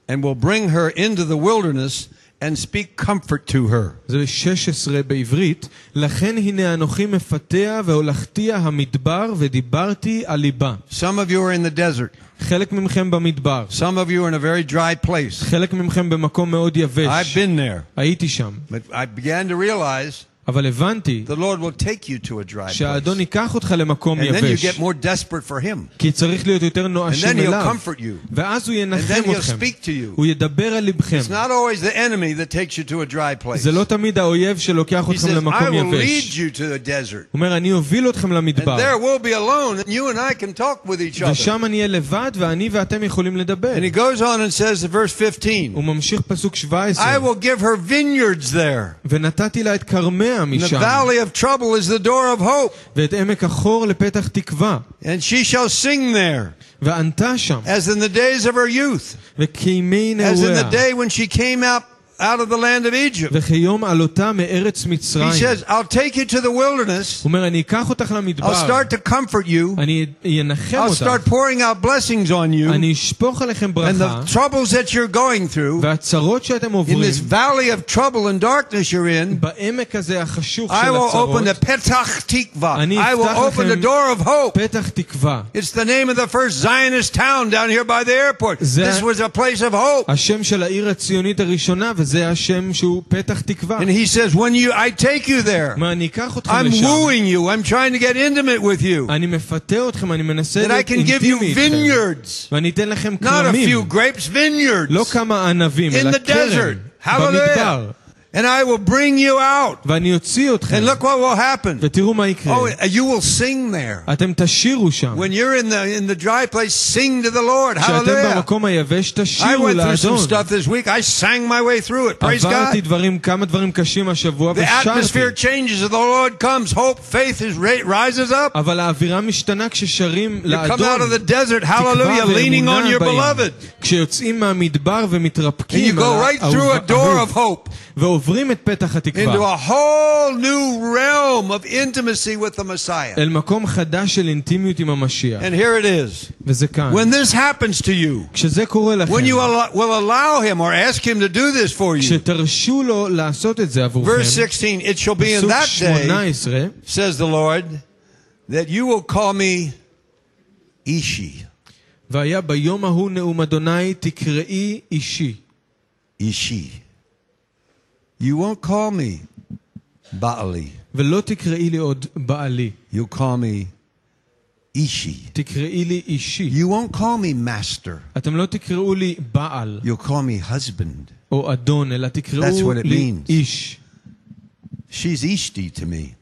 [SPEAKER 1] and will bring her into the wilderness and speak comfort to her.
[SPEAKER 2] זה 16 בעברית, לכן הנה אנוכי מפתח והולכתיה המדבר ודיברתי על ליבה.
[SPEAKER 1] Some of you are in the desert.
[SPEAKER 2] חלק מכם במדבר,
[SPEAKER 1] Some of you are in a very dry place.
[SPEAKER 2] חלק מכם במקום מאוד
[SPEAKER 1] I've
[SPEAKER 2] יבש.
[SPEAKER 1] been there.
[SPEAKER 2] הייתי שם,
[SPEAKER 1] But I began to realize
[SPEAKER 2] אבל הבנתי
[SPEAKER 1] the Lord will take you to a dry
[SPEAKER 2] שהאדון
[SPEAKER 1] place.
[SPEAKER 2] ייקח אותך למקום
[SPEAKER 1] And then you
[SPEAKER 2] יבש,
[SPEAKER 1] get more desperate for Him.
[SPEAKER 2] כי צריך להיות יותר
[SPEAKER 1] And then
[SPEAKER 2] נואשים
[SPEAKER 1] He'll
[SPEAKER 2] אליו,
[SPEAKER 1] comfort you.
[SPEAKER 2] ואז הוא
[SPEAKER 1] And
[SPEAKER 2] ינחם
[SPEAKER 1] then He'll
[SPEAKER 2] אתכם,
[SPEAKER 1] speak to you.
[SPEAKER 2] הוא ידבר על לבכם.
[SPEAKER 1] It's not always the enemy that takes you to a dry place.
[SPEAKER 2] זה לא תמיד האויב שלוקח
[SPEAKER 1] He
[SPEAKER 2] אתכם
[SPEAKER 1] says, I
[SPEAKER 2] למקום
[SPEAKER 1] will lead
[SPEAKER 2] יבש.
[SPEAKER 1] you to the desert.
[SPEAKER 2] הוא אומר, אני אוביל אתכם
[SPEAKER 1] And
[SPEAKER 2] למדבר,
[SPEAKER 1] there we'll be alone, and you and I can talk with each other.
[SPEAKER 2] ושם אני אהיה לבד, ואני ואתם יכולים לדבר.
[SPEAKER 1] And he goes on and says in verse 15,
[SPEAKER 2] הוא ממשיך פסוק 17,
[SPEAKER 1] I will give her vineyards there.
[SPEAKER 2] ונתתי לה את כרמיה
[SPEAKER 1] And the
[SPEAKER 2] משם,
[SPEAKER 1] valley of trouble is the door of hope.
[SPEAKER 2] ואת עמק החור לפתח תקווה,
[SPEAKER 1] And she shall sing there,
[SPEAKER 2] וענתה שם,
[SPEAKER 1] as in the days of her youth,
[SPEAKER 2] וכימי
[SPEAKER 1] as in the
[SPEAKER 2] נעוריה,
[SPEAKER 1] day when she came out, out of the land of Egypt. He says, I'll take you to the wilderness. I'll start to comfort you. I'll start pouring out blessings on you. And the troubles that you're going through, in this valley of trouble and darkness you're in, I will open the Petach Tikva. I will open the door of hope. It's the name of the first Zionist town down here by the airport. This was a place of hope.
[SPEAKER 2] השם של העיר הציונית הראשונה, וזה השם שהוא פתח תקווה.
[SPEAKER 1] And he says, when you, I take you there,
[SPEAKER 2] מה, אני אקח אתכם
[SPEAKER 1] I'm
[SPEAKER 2] לשם,
[SPEAKER 1] wooing you. I'm trying to get intimate with you.
[SPEAKER 2] אני מפתה אתכם, אני מנסה
[SPEAKER 1] That I
[SPEAKER 2] להיות
[SPEAKER 1] can give you
[SPEAKER 2] אינטימי איתכם,
[SPEAKER 1] vineyards.
[SPEAKER 2] ואני אתן לכם
[SPEAKER 1] Not a
[SPEAKER 2] כרמים,
[SPEAKER 1] few grapes, vineyards.
[SPEAKER 2] לא כמה ענבים,
[SPEAKER 1] In
[SPEAKER 2] אלא
[SPEAKER 1] the
[SPEAKER 2] כרם,
[SPEAKER 1] desert.
[SPEAKER 2] במדבר,
[SPEAKER 1] Hallelujah. And I will bring you out.
[SPEAKER 2] ואני אוציא אתכם,
[SPEAKER 1] And look what will happen.
[SPEAKER 2] ותראו מה יקרה.
[SPEAKER 1] Oh, you will sing there.
[SPEAKER 2] אתם תשירו שם.
[SPEAKER 1] When you're in the in the dry place, sing to the Lord.
[SPEAKER 2] כשאתם
[SPEAKER 1] Hallelujah.
[SPEAKER 2] במקום היבש,
[SPEAKER 1] I
[SPEAKER 2] תשירו
[SPEAKER 1] went through some
[SPEAKER 2] לאדון.
[SPEAKER 1] stuff this week. I sang my way through it. Praise
[SPEAKER 2] עברתי
[SPEAKER 1] God.
[SPEAKER 2] דברים, כמה דברים קשים השבוע,
[SPEAKER 1] The atmosphere
[SPEAKER 2] ושרתי.
[SPEAKER 1] changes as the Lord comes. Hope, faith is ra- rises up.
[SPEAKER 2] אבל האווירה משתנה כששרים
[SPEAKER 1] You come out
[SPEAKER 2] לאדון.
[SPEAKER 1] of the desert,
[SPEAKER 2] תקווה
[SPEAKER 1] hallelujah, leaning on
[SPEAKER 2] ואמונה
[SPEAKER 1] your
[SPEAKER 2] באים.
[SPEAKER 1] beloved.
[SPEAKER 2] כשיוצאים מהמדבר
[SPEAKER 1] And you
[SPEAKER 2] ומתרפקים
[SPEAKER 1] go
[SPEAKER 2] על
[SPEAKER 1] right through a door of
[SPEAKER 2] האהוב,
[SPEAKER 1] hope
[SPEAKER 2] ועוברים את פתח
[SPEAKER 1] into
[SPEAKER 2] התקווה
[SPEAKER 1] a whole new realm of intimacy with the Messiah.
[SPEAKER 2] אל מקום חדש של אינטימיות עם המשיח.
[SPEAKER 1] And here it is.
[SPEAKER 2] וזה כאן.
[SPEAKER 1] When this happens to you,
[SPEAKER 2] כשזה קורה לכם,
[SPEAKER 1] when you al- will allow Him or ask Him to do this for you,
[SPEAKER 2] כשתרשו לו לעשות את זה עבורכם,
[SPEAKER 1] verse 16, it shall be in
[SPEAKER 2] פסוק
[SPEAKER 1] that day,
[SPEAKER 2] 18,
[SPEAKER 1] says the Lord, that you will call me Ishi.
[SPEAKER 2] והיה ביום ההוא נאום אדוני תקראי אישי.
[SPEAKER 1] Ishi. You won't call me Baali.
[SPEAKER 2] ולא תקראי לי עוד בעלי,
[SPEAKER 1] You'll call me Ishi.
[SPEAKER 2] תקראי לי אישי.
[SPEAKER 1] You won't call me master.
[SPEAKER 2] אתם לא תקראו לי בעל
[SPEAKER 1] You'll call me husband.
[SPEAKER 2] או אדון, אלא
[SPEAKER 1] That's
[SPEAKER 2] תקראו
[SPEAKER 1] what it
[SPEAKER 2] לי
[SPEAKER 1] means.
[SPEAKER 2] איש.
[SPEAKER 1] She's Ishti to me.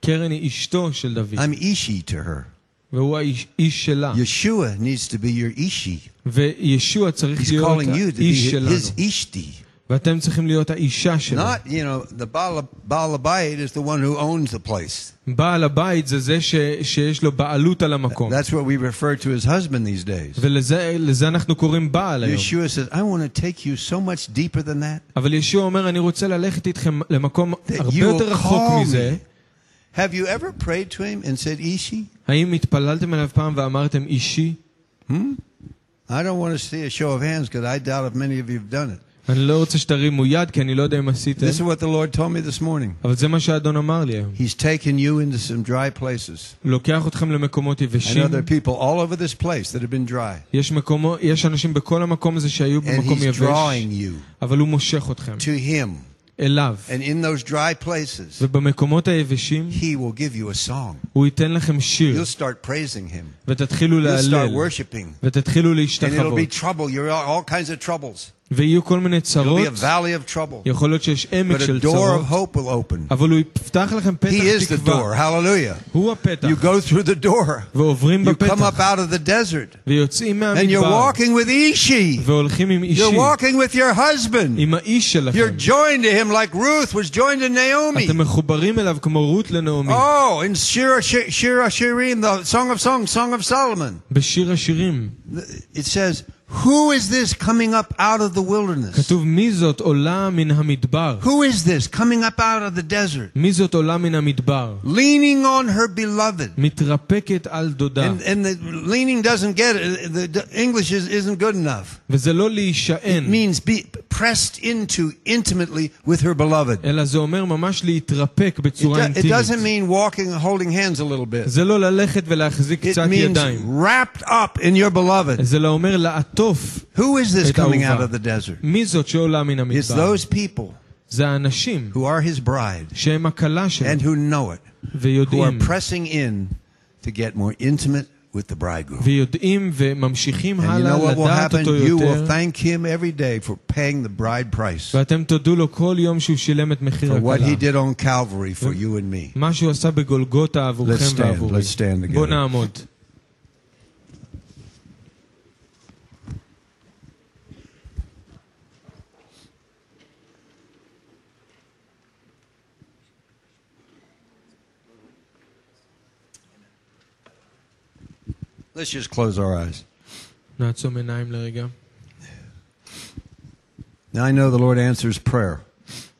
[SPEAKER 2] קרן היא אשתו של דוד.
[SPEAKER 1] I'm Ishi to her.
[SPEAKER 2] והוא האיש איש שלה.
[SPEAKER 1] Yeshua needs to be your ishi.
[SPEAKER 2] וישוע צריך
[SPEAKER 1] He's
[SPEAKER 2] להיות
[SPEAKER 1] calling you to be
[SPEAKER 2] האיש שלנו.
[SPEAKER 1] his ishti.
[SPEAKER 2] ואתם צריכים להיות האישה שלו.
[SPEAKER 1] Not, you know, the Baal, Baal Abayit is the one who owns the place.
[SPEAKER 2] בעל הבית זה זה ש, שיש לו בעלות על המקום.
[SPEAKER 1] That's what we refer to as husband these days.
[SPEAKER 2] ולזה לזה אנחנו קוראים בעל היום.
[SPEAKER 1] Yeshua says, I want to take you so much deeper than that.
[SPEAKER 2] אבל ישוע אומר, אני רוצה ללכת איתכם למקום
[SPEAKER 1] That
[SPEAKER 2] הרבה
[SPEAKER 1] you will
[SPEAKER 2] יותר רחוק
[SPEAKER 1] call
[SPEAKER 2] מזה.
[SPEAKER 1] me. Have you ever prayed to him and said, Ishi?
[SPEAKER 2] האם התפללתם אליו פעם ואמרתם אישי?
[SPEAKER 1] I don't want to see a show of hands because I doubt if many of you have done it.
[SPEAKER 2] אני לא רוצה שתרימו יד, כי אני לא יודע אם עשיתם,
[SPEAKER 1] This is what the Lord told me this morning.
[SPEAKER 2] אבל זה מה שהאדון אמר לי היום.
[SPEAKER 1] He's taken you into some dry places.
[SPEAKER 2] הוא לוקח אתכם למקומות
[SPEAKER 1] I
[SPEAKER 2] יבשים.
[SPEAKER 1] know there are people all over this place that have been dry.
[SPEAKER 2] יש, מקומו, יש אנשים בכל המקום הזה שהיו
[SPEAKER 1] And
[SPEAKER 2] במקום
[SPEAKER 1] he's
[SPEAKER 2] יבש,
[SPEAKER 1] drawing you
[SPEAKER 2] אבל הוא מושך אתכם
[SPEAKER 1] to him.
[SPEAKER 2] אליו.
[SPEAKER 1] And in those dry places,
[SPEAKER 2] ובמקומות היבשים,
[SPEAKER 1] he will give you a song.
[SPEAKER 2] הוא ייתן לכם שיר,
[SPEAKER 1] You'll start praising him.
[SPEAKER 2] ותתחילו
[SPEAKER 1] You'll start
[SPEAKER 2] להלל,
[SPEAKER 1] worshiping.
[SPEAKER 2] ותתחילו
[SPEAKER 1] And it'll
[SPEAKER 2] להשתחוות.
[SPEAKER 1] be trouble. You're all, all kinds of troubles.
[SPEAKER 2] ויהיו כל מיני
[SPEAKER 1] It'll
[SPEAKER 2] צרות,
[SPEAKER 1] be a valley of trouble.
[SPEAKER 2] יכול להיות שיש עמק
[SPEAKER 1] But a
[SPEAKER 2] של
[SPEAKER 1] door of
[SPEAKER 2] צרות,
[SPEAKER 1] hope will open.
[SPEAKER 2] אבל הוא יפתח לכם
[SPEAKER 1] He is
[SPEAKER 2] פתח
[SPEAKER 1] the door.
[SPEAKER 2] תקווה.
[SPEAKER 1] Hallelujah.
[SPEAKER 2] הוא הפתח.
[SPEAKER 1] You go through the door.
[SPEAKER 2] ועוברים
[SPEAKER 1] You come up
[SPEAKER 2] בפתח,
[SPEAKER 1] out of the desert.
[SPEAKER 2] ויוצאים
[SPEAKER 1] And you're
[SPEAKER 2] מהמדבר,
[SPEAKER 1] walking with Ishi.
[SPEAKER 2] והולכים עם אישי,
[SPEAKER 1] You're walking with your husband.
[SPEAKER 2] עם האיש שלכם.
[SPEAKER 1] You're joined to him like Ruth was joined to Naomi.
[SPEAKER 2] אתם מחוברים אליו כמו רות לנעמי.
[SPEAKER 1] Oh, in Shira, Shira, Shira Shirim, the Song of Songs, Song of Solomon,
[SPEAKER 2] בשיר השירים
[SPEAKER 1] it says, Who is this coming up out of the wilderness?
[SPEAKER 2] כתוב מי זאת עולה מן המדבר.
[SPEAKER 1] Who is this coming up out of the desert?
[SPEAKER 2] מי זאת עולה מן המדבר?
[SPEAKER 1] Leaning on her beloved.
[SPEAKER 2] מתרפקת על דודה.
[SPEAKER 1] And, and the leaning doesn't get it. The, the English is, isn't good enough.
[SPEAKER 2] וזה לא
[SPEAKER 1] It
[SPEAKER 2] להישען,
[SPEAKER 1] means be pressed into intimately with her beloved.
[SPEAKER 2] אלא זה אומר ממש להתרפק
[SPEAKER 1] It,
[SPEAKER 2] בצורה
[SPEAKER 1] do- it doesn't
[SPEAKER 2] אינטימית.
[SPEAKER 1] mean walking, holding hands a little bit.
[SPEAKER 2] זה לא ללכת ולהחזיק
[SPEAKER 1] It
[SPEAKER 2] קצת
[SPEAKER 1] means
[SPEAKER 2] ידיים.
[SPEAKER 1] wrapped up in your beloved.
[SPEAKER 2] זה לא אומר לעטוף.
[SPEAKER 1] Who is this
[SPEAKER 2] את
[SPEAKER 1] coming out
[SPEAKER 2] האהובה.
[SPEAKER 1] of the desert?
[SPEAKER 2] מי זאת שעולה מן
[SPEAKER 1] It's
[SPEAKER 2] המדבר?
[SPEAKER 1] those people
[SPEAKER 2] זה האנשים
[SPEAKER 1] who are his bride
[SPEAKER 2] שהם הכלה
[SPEAKER 1] and
[SPEAKER 2] שלו
[SPEAKER 1] who know it, who are
[SPEAKER 2] ויודעים,
[SPEAKER 1] pressing in to get more intimate with the bridegroom.
[SPEAKER 2] ויודעים וממשיכים
[SPEAKER 1] And you
[SPEAKER 2] הלאה
[SPEAKER 1] know what will
[SPEAKER 2] לדעת
[SPEAKER 1] happen?
[SPEAKER 2] אותו
[SPEAKER 1] You will
[SPEAKER 2] יותר,
[SPEAKER 1] thank him every day for paying the bride price
[SPEAKER 2] ואתם תודו לו כל יום שהוא שילם את מחיר
[SPEAKER 1] for what
[SPEAKER 2] הכלה.
[SPEAKER 1] he did on Calvary for you and me.
[SPEAKER 2] מה שהוא עשה בגולגותה
[SPEAKER 1] Let's
[SPEAKER 2] עבורכם
[SPEAKER 1] stand,
[SPEAKER 2] ועבורי.
[SPEAKER 1] let's stand together.
[SPEAKER 2] בואו נעמוד.
[SPEAKER 1] Let's just close our eyes.
[SPEAKER 2] נעצום עיניים לרגע.
[SPEAKER 1] Now I know the Lord answers prayer.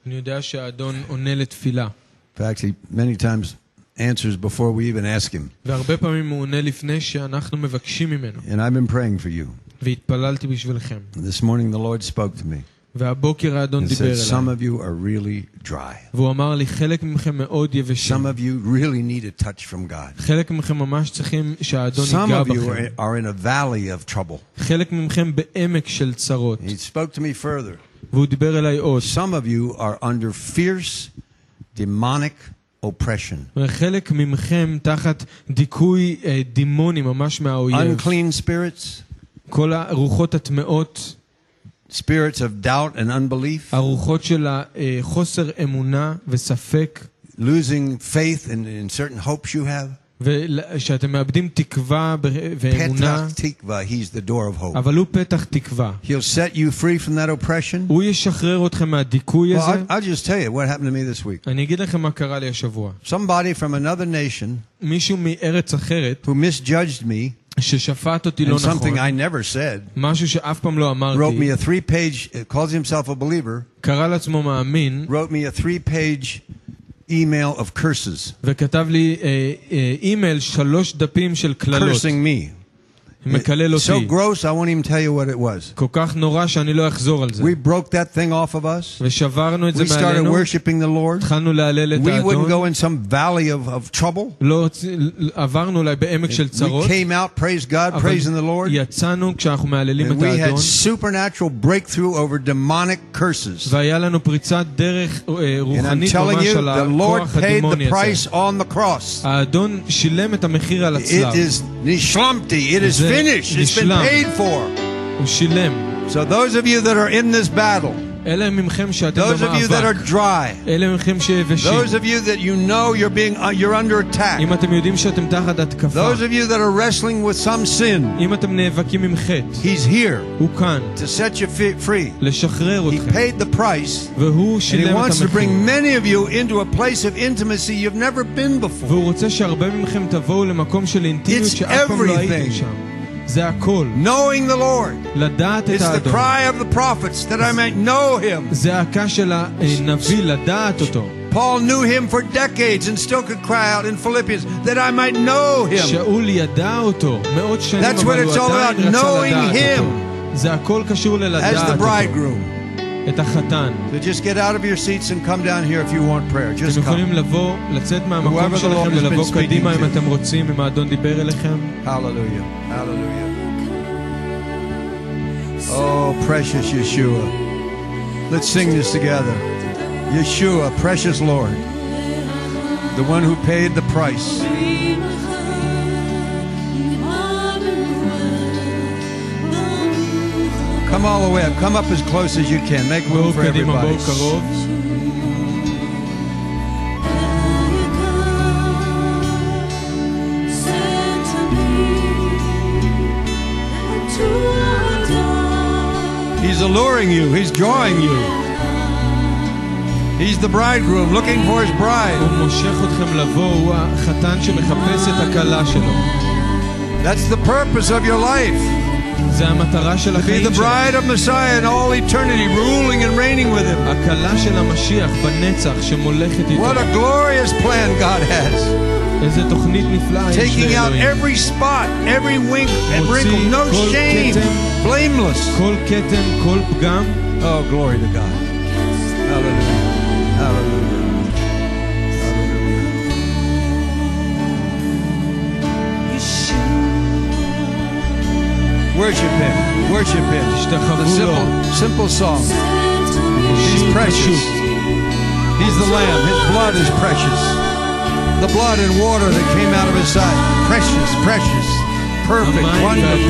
[SPEAKER 2] אני יודע שהאדון עונה לתפילה,
[SPEAKER 1] In fact, he many times answers before we even ask him.
[SPEAKER 2] והרבה פעמים הוא עונה לפני שאנחנו מבקשים ממנו,
[SPEAKER 1] And I've been praying for you.
[SPEAKER 2] והתפללתי בשבילכם.
[SPEAKER 1] This morning the Lord spoke to me
[SPEAKER 2] והבוקר האדון
[SPEAKER 1] and
[SPEAKER 2] דיבר
[SPEAKER 1] said, Some
[SPEAKER 2] אליי,
[SPEAKER 1] of you are really dry.
[SPEAKER 2] והוא אמר לי, חלק מכם מאוד יבשים,
[SPEAKER 1] Some of you really need a touch from God.
[SPEAKER 2] חלק מכם ממש צריכים שהאדון
[SPEAKER 1] Some
[SPEAKER 2] ייגע
[SPEAKER 1] of you
[SPEAKER 2] בכם,
[SPEAKER 1] are, are in a valley of trouble.
[SPEAKER 2] חלק מכם בעמק של צרות,
[SPEAKER 1] He spoke to me further.
[SPEAKER 2] והוא דיבר אליי עוד.
[SPEAKER 1] Some of you are under fierce demonic oppression.
[SPEAKER 2] וחלק מכם תחת דיכוי אה, דימוני ממש מהאויב.
[SPEAKER 1] Unclean spirits,
[SPEAKER 2] כל הרוחות הטמעות,
[SPEAKER 1] spirits of doubt and unbelief,
[SPEAKER 2] הרוחות של החוסר אמונה וספק,
[SPEAKER 1] losing faith in, in certain hopes you have.
[SPEAKER 2] ושאתם מאבדים תקווה ב- ואמונה,
[SPEAKER 1] Petach tikva, he's the door of hope.
[SPEAKER 2] אבל הוא פתח תקווה.
[SPEAKER 1] He'll set you free from that oppression.
[SPEAKER 2] הוא ישחרר אתכם מהדיכוי
[SPEAKER 1] Well,
[SPEAKER 2] הזה.
[SPEAKER 1] I'll, I'll just tell you what happened to me this week.
[SPEAKER 2] אני אגיד לכם מה קרה לי השבוע.
[SPEAKER 1] Somebody from another nation
[SPEAKER 2] מישהו מארץ אחרת,
[SPEAKER 1] who misjudged me
[SPEAKER 2] ששפט אותי לא
[SPEAKER 1] and something
[SPEAKER 2] נכון,
[SPEAKER 1] I never said
[SPEAKER 2] משהו שאף פעם לא
[SPEAKER 1] wrote
[SPEAKER 2] אמרתי,
[SPEAKER 1] me a three page, calls himself a believer,
[SPEAKER 2] קרא לעצמו מאמין,
[SPEAKER 1] wrote me a three page email of curses,
[SPEAKER 2] וכתב לי אה, אה, אימייל שלוש דפים של קללות,
[SPEAKER 1] cursing me.
[SPEAKER 2] מקלל
[SPEAKER 1] So
[SPEAKER 2] אותי.
[SPEAKER 1] gross, I won't even tell you what it was.
[SPEAKER 2] כל כך נורא שאני לא אחזור על זה.
[SPEAKER 1] We broke that thing off of us.
[SPEAKER 2] ושברנו את זה
[SPEAKER 1] We started
[SPEAKER 2] מעלינו,
[SPEAKER 1] worshiping the Lord.
[SPEAKER 2] התחלנו להלל את
[SPEAKER 1] We wouldn't
[SPEAKER 2] האדון,
[SPEAKER 1] go in some valley of, of trouble.
[SPEAKER 2] לא, הוצ- עברנו אולי בעמק של
[SPEAKER 1] We
[SPEAKER 2] צרות,
[SPEAKER 1] came out, praise God,
[SPEAKER 2] אבל
[SPEAKER 1] praising the Lord.
[SPEAKER 2] יצאנו כשאנחנו מהללים
[SPEAKER 1] And
[SPEAKER 2] את
[SPEAKER 1] we had
[SPEAKER 2] האדון,
[SPEAKER 1] supernatural breakthrough over demonic curses.
[SPEAKER 2] והיה לנו פריצת דרך אה,
[SPEAKER 1] And I'm
[SPEAKER 2] רוחנית
[SPEAKER 1] telling
[SPEAKER 2] ממש
[SPEAKER 1] you,
[SPEAKER 2] על
[SPEAKER 1] the Lord
[SPEAKER 2] הכוח
[SPEAKER 1] paid
[SPEAKER 2] הדימוני
[SPEAKER 1] the
[SPEAKER 2] הזה.
[SPEAKER 1] price on the cross.
[SPEAKER 2] האדון שילם את המחיר על
[SPEAKER 1] It
[SPEAKER 2] הצלב,
[SPEAKER 1] is nishlamti. It is
[SPEAKER 2] זה
[SPEAKER 1] finished. It's been
[SPEAKER 2] נשלם.
[SPEAKER 1] paid for.
[SPEAKER 2] הוא שילם.
[SPEAKER 1] So those of you that are in this battle,
[SPEAKER 2] אלה מכם שאתם
[SPEAKER 1] Those of you that are
[SPEAKER 2] במאבק.
[SPEAKER 1] dry.
[SPEAKER 2] אלה מכם שיבשים.
[SPEAKER 1] Those of you that you know you're being uh, you're under attack.
[SPEAKER 2] אם אתם יודעים שאתם תחת התקפה.
[SPEAKER 1] Those of you that are wrestling with some sin.
[SPEAKER 2] אם אתם נאבקים עם חטא.
[SPEAKER 1] He's here
[SPEAKER 2] הוא כאן.
[SPEAKER 1] to set you fi- free.
[SPEAKER 2] לשחרר
[SPEAKER 1] He
[SPEAKER 2] אתכם.
[SPEAKER 1] paid the price.
[SPEAKER 2] והוא
[SPEAKER 1] And he
[SPEAKER 2] שילם את
[SPEAKER 1] wants to
[SPEAKER 2] המחיר.
[SPEAKER 1] bring many of you into a place of intimacy you've never been before.
[SPEAKER 2] והוא רוצה שהרבה מכם תבואו למקום של אינטימיות
[SPEAKER 1] It's
[SPEAKER 2] שאף פעם לא
[SPEAKER 1] everything. Knowing the Lord is the cry of the prophets that I might know him. Paul knew him for decades and still could cry out in Philippians that I might know him. That's what it's all about, knowing him. as the bridegroom.
[SPEAKER 2] את החתן.
[SPEAKER 1] So just get out of your seats and come down here if you want prayer.
[SPEAKER 2] אתם
[SPEAKER 1] Just
[SPEAKER 2] יכולים
[SPEAKER 1] come.
[SPEAKER 2] לבוא, לצאת מהמקום
[SPEAKER 1] Whoever the
[SPEAKER 2] שלכם
[SPEAKER 1] Lord has
[SPEAKER 2] ולבוא
[SPEAKER 1] been speaking
[SPEAKER 2] קדימה אם
[SPEAKER 1] to.
[SPEAKER 2] אתם רוצים, אם האדון דיבר אליכם.
[SPEAKER 1] Hallelujah. Hallelujah. Oh, precious Yeshua. Let's sing this together. Yeshua, precious Lord, the one who paid the price. Come all the way up. Come up as close as you can. Make room for everybody. He's alluring you. He's drawing you. He's the bridegroom looking for his bride. That's the purpose of your life
[SPEAKER 2] זה המטרה של
[SPEAKER 1] To be
[SPEAKER 2] החיים
[SPEAKER 1] the
[SPEAKER 2] שלו.
[SPEAKER 1] bride of Messiah in all eternity, ruling and reigning with him.
[SPEAKER 2] הכלה של המשיח בנצח שמולכת איתו.
[SPEAKER 1] What a glorious plan God has.
[SPEAKER 2] איזה תוכנית נפלאה יש
[SPEAKER 1] Taking out
[SPEAKER 2] לאלוהים.
[SPEAKER 1] every spot, every wink and
[SPEAKER 2] מוציא
[SPEAKER 1] wrinkle, no
[SPEAKER 2] כל
[SPEAKER 1] shame,
[SPEAKER 2] כתם.
[SPEAKER 1] blameless.
[SPEAKER 2] כל כתם, כל פגם,
[SPEAKER 1] Oh, glory to God. Worship Him. Worship Him. The simple, simple song. He's precious. He's the Lamb. His blood is precious. The blood and water that came out of His side. Precious, precious, perfect, wonderful.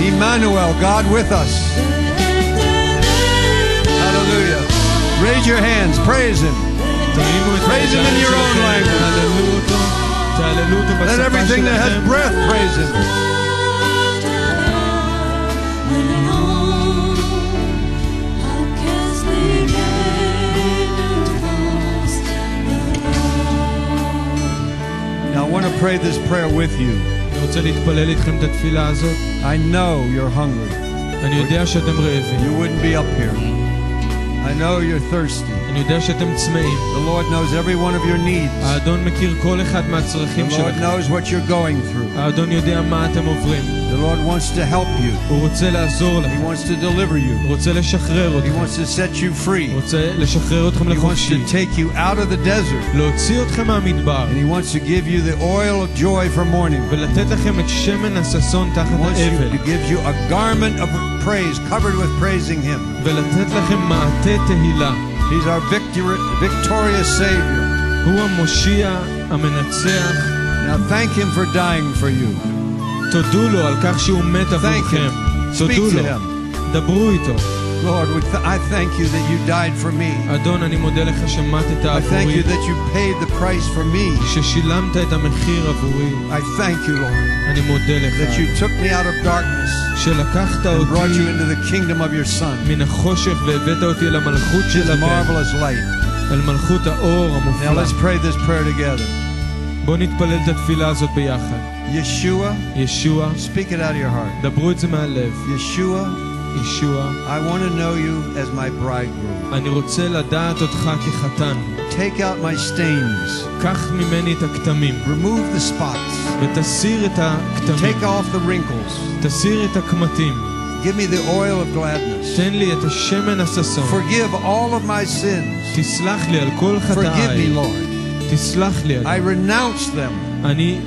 [SPEAKER 1] Emmanuel, God with us. Hallelujah. Raise your hands, praise Him. Praise Him in your own language. Let everything that has breath praise Him. Now I want to pray this prayer with you. I know you're hungry. You wouldn't be up here. I know you're thirsty.
[SPEAKER 2] אני יודע שאתם צמאים.
[SPEAKER 1] The Lord knows every one of your needs.
[SPEAKER 2] האדון מכיר כל אחד
[SPEAKER 1] The
[SPEAKER 2] מהצרכים
[SPEAKER 1] Lord
[SPEAKER 2] שלכם.
[SPEAKER 1] knows what you're going through.
[SPEAKER 2] האדון יודע מה אתם עוברים.
[SPEAKER 1] The Lord wants to help you.
[SPEAKER 2] הוא רוצה לעזור
[SPEAKER 1] He
[SPEAKER 2] לכם.
[SPEAKER 1] wants to deliver you.
[SPEAKER 2] הוא רוצה לשחרר
[SPEAKER 1] He
[SPEAKER 2] אתכם.
[SPEAKER 1] wants to set you free.
[SPEAKER 2] הוא רוצה לשחרר אתכם
[SPEAKER 1] He wants
[SPEAKER 2] לחופשי.
[SPEAKER 1] to take you out of the desert.
[SPEAKER 2] להוציא אתכם מהמדבר.
[SPEAKER 1] And He wants to give you the oil of joy for mourning.
[SPEAKER 2] ולתת לכם את שמן הששון תחת
[SPEAKER 1] He wants you
[SPEAKER 2] האבל.
[SPEAKER 1] to give you a garment of praise covered with praising Him.
[SPEAKER 2] ולתת לכם מעטה תהילה.
[SPEAKER 1] He's our victor- victorious Savior.
[SPEAKER 2] הוא המושיע המנצח.
[SPEAKER 1] Now thank Him for dying for you.
[SPEAKER 2] תודו לו על כך שהוא מת עבורכם.
[SPEAKER 1] him.
[SPEAKER 2] תודו
[SPEAKER 1] Speak to
[SPEAKER 2] לו.
[SPEAKER 1] him.
[SPEAKER 2] דברו איתו.
[SPEAKER 1] Lord, we th- I thank you that you died for me.
[SPEAKER 2] אדון, אני מודה לך שמתת
[SPEAKER 1] I thank
[SPEAKER 2] עבורי.
[SPEAKER 1] you that you paid the price for me.
[SPEAKER 2] ששילמת את המחיר עבורי.
[SPEAKER 1] I thank you, Lord,
[SPEAKER 2] אני מודה לך.
[SPEAKER 1] that you took me out of darkness
[SPEAKER 2] שלקחת
[SPEAKER 1] and brought
[SPEAKER 2] אותי
[SPEAKER 1] you into the kingdom of your Son,
[SPEAKER 2] מן החושך והבאת אותי אל המלכות
[SPEAKER 1] His
[SPEAKER 2] של הבן,
[SPEAKER 1] marvelous light.
[SPEAKER 2] אל מלכות האור
[SPEAKER 1] Now
[SPEAKER 2] המופלא.
[SPEAKER 1] let's pray this prayer together.
[SPEAKER 2] בואו נתפלל את התפילה הזאת ביחד.
[SPEAKER 1] Yeshua,
[SPEAKER 2] ישוע,
[SPEAKER 1] speak it out of your heart.
[SPEAKER 2] דברו את זה מהלב.
[SPEAKER 1] Yeshua,
[SPEAKER 2] ישוע,
[SPEAKER 1] I want to know you as my bridegroom.
[SPEAKER 2] אני רוצה לדעת אותך כחתן.
[SPEAKER 1] Take out my stains,
[SPEAKER 2] קח ממני את הכתמים,
[SPEAKER 1] remove the spots,
[SPEAKER 2] ותסיר את הכתמים.
[SPEAKER 1] take off the wrinkles,
[SPEAKER 2] תסיר את הקמטים.
[SPEAKER 1] give me the oil of gladness,
[SPEAKER 2] תן לי את השמן הששון.
[SPEAKER 1] forgive all of my sins.
[SPEAKER 2] תסלח לי על כל
[SPEAKER 1] Forgive me,
[SPEAKER 2] חטאיי.
[SPEAKER 1] Lord.
[SPEAKER 2] תסלח לי
[SPEAKER 1] I
[SPEAKER 2] על
[SPEAKER 1] renounce them.
[SPEAKER 2] אני,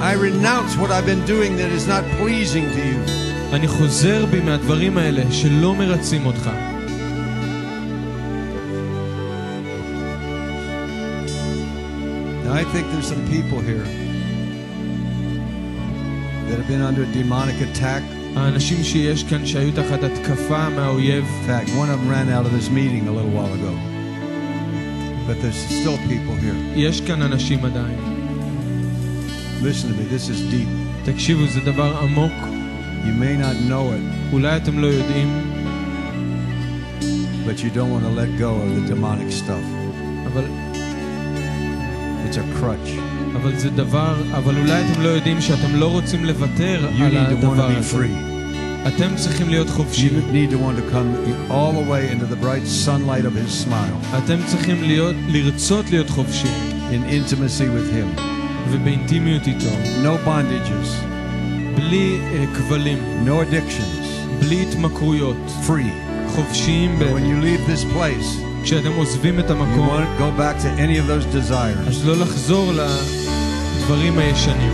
[SPEAKER 1] I renounce what I've been doing that is not pleasing to you.
[SPEAKER 2] אני חוזר בי מהדברים האלה שלא מרצים אותך.
[SPEAKER 1] Now, I think there's some people here that have been under demonic attack.
[SPEAKER 2] האנשים שיש כאן שהיו תחת התקפה מהאויב,
[SPEAKER 1] In fact, one of them ran out of this meeting a little while ago. But there's still people here.
[SPEAKER 2] יש כאן אנשים עדיין.
[SPEAKER 1] Listen to me, this is deep.
[SPEAKER 2] תקשיבו, זה דבר עמוק,
[SPEAKER 1] You may not know it,
[SPEAKER 2] אולי אתם לא יודעים,
[SPEAKER 1] but you don't want to let go of the demonic stuff.
[SPEAKER 2] אבל,
[SPEAKER 1] It's a crutch.
[SPEAKER 2] אבל זה דבר, אבל אולי אתם לא יודעים שאתם לא רוצים לוותר
[SPEAKER 1] You
[SPEAKER 2] על
[SPEAKER 1] need to want to
[SPEAKER 2] הדבר
[SPEAKER 1] be
[SPEAKER 2] הזה.
[SPEAKER 1] free.
[SPEAKER 2] אתם צריכים להיות
[SPEAKER 1] You
[SPEAKER 2] חופשיים.
[SPEAKER 1] need to want to come all the way into the bright sunlight of His smile
[SPEAKER 2] אתם צריכים להיות, לרצות להיות חופשיים,
[SPEAKER 1] in intimacy with Him.
[SPEAKER 2] ובאינטימיות איתו,
[SPEAKER 1] No bondages,
[SPEAKER 2] בלי אה, כבלים,
[SPEAKER 1] no addictions,
[SPEAKER 2] בלי התמכרויות,
[SPEAKER 1] free.
[SPEAKER 2] חופשיים
[SPEAKER 1] But
[SPEAKER 2] באמת.
[SPEAKER 1] when you leave this place,
[SPEAKER 2] כשאתם עוזבים את
[SPEAKER 1] you
[SPEAKER 2] המקום,
[SPEAKER 1] want to go back to any of those desires.
[SPEAKER 2] אז לא לחזור לדברים הישנים.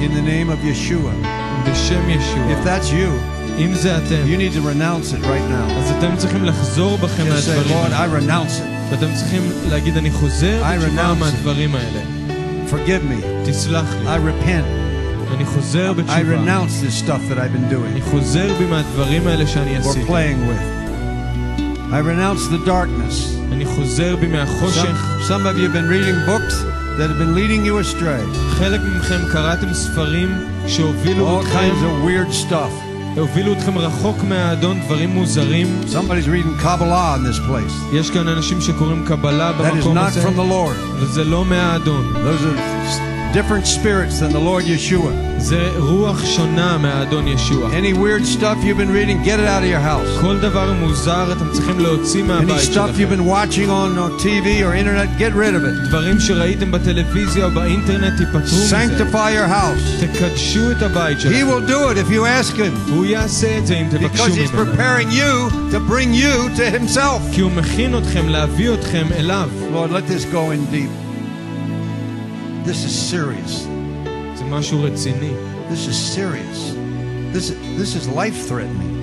[SPEAKER 1] In the name of Yeshua.
[SPEAKER 2] בשם
[SPEAKER 1] If
[SPEAKER 2] ישוע.
[SPEAKER 1] that's you,
[SPEAKER 2] אם זה אתם,
[SPEAKER 1] you need to renounce it right now.
[SPEAKER 2] אז אתם צריכים לחזור בכם
[SPEAKER 1] Just say,
[SPEAKER 2] מהדברים
[SPEAKER 1] Lord, I
[SPEAKER 2] האלה.
[SPEAKER 1] renounce it.
[SPEAKER 2] ואתם צריכים להגיד, אני חוזר
[SPEAKER 1] I
[SPEAKER 2] בתשובה
[SPEAKER 1] renounce it.
[SPEAKER 2] מהדברים האלה.
[SPEAKER 1] Forgive me.
[SPEAKER 2] תסלח
[SPEAKER 1] I
[SPEAKER 2] לי.
[SPEAKER 1] repent.
[SPEAKER 2] אני חוזר
[SPEAKER 1] I
[SPEAKER 2] בתשובה.
[SPEAKER 1] renounce this stuff that I've been
[SPEAKER 2] אני
[SPEAKER 1] doing
[SPEAKER 2] חוזר בי מהדברים האלה שאני
[SPEAKER 1] or
[SPEAKER 2] עשיתי.
[SPEAKER 1] playing with. I renounce the darkness.
[SPEAKER 2] אני חוזר בי
[SPEAKER 1] Some,
[SPEAKER 2] מהחושך.
[SPEAKER 1] some of you have been reading books that have been leading you astray.
[SPEAKER 2] חלק מכם קראתם ספרים שהובילו
[SPEAKER 1] All
[SPEAKER 2] אתכם,
[SPEAKER 1] kinds of weird stuff.
[SPEAKER 2] הובילו אתכם רחוק מהאדון, דברים מוזרים.
[SPEAKER 1] Somebody's reading Kabbalah in this place.
[SPEAKER 2] יש כאן אנשים שקוראים קבלה
[SPEAKER 1] That is
[SPEAKER 2] במקום
[SPEAKER 1] not
[SPEAKER 2] הזה,
[SPEAKER 1] from the Lord.
[SPEAKER 2] וזה לא מהאדון.
[SPEAKER 1] Those are s- different spirits than the Lord Yeshua.
[SPEAKER 2] זה רוח שונה מהאדון ישוע.
[SPEAKER 1] Any weird stuff you've been reading, get it out of your house.
[SPEAKER 2] כל דבר מוזר אתם צריכים להוציא
[SPEAKER 1] Any
[SPEAKER 2] מהבית
[SPEAKER 1] stuff you've
[SPEAKER 2] שלכם.
[SPEAKER 1] been watching on, on TV or internet, get rid of it.
[SPEAKER 2] דברים שראיתם בטלוויזיה או באינטרנט, תיפטרו מזה.
[SPEAKER 1] Sanctify your house.
[SPEAKER 2] תקדשו את הבית
[SPEAKER 1] He
[SPEAKER 2] שלכם.
[SPEAKER 1] will do it if you ask him.
[SPEAKER 2] הוא יעשה את זה אם תבקשו
[SPEAKER 1] Because he's
[SPEAKER 2] ממנו.
[SPEAKER 1] preparing you to bring you to himself.
[SPEAKER 2] כי הוא מכין אתכם להביא אתכם אליו.
[SPEAKER 1] Lord, let this go in deep. This is serious.
[SPEAKER 2] זה משהו רציני.
[SPEAKER 1] This is serious. This, this is life threatening.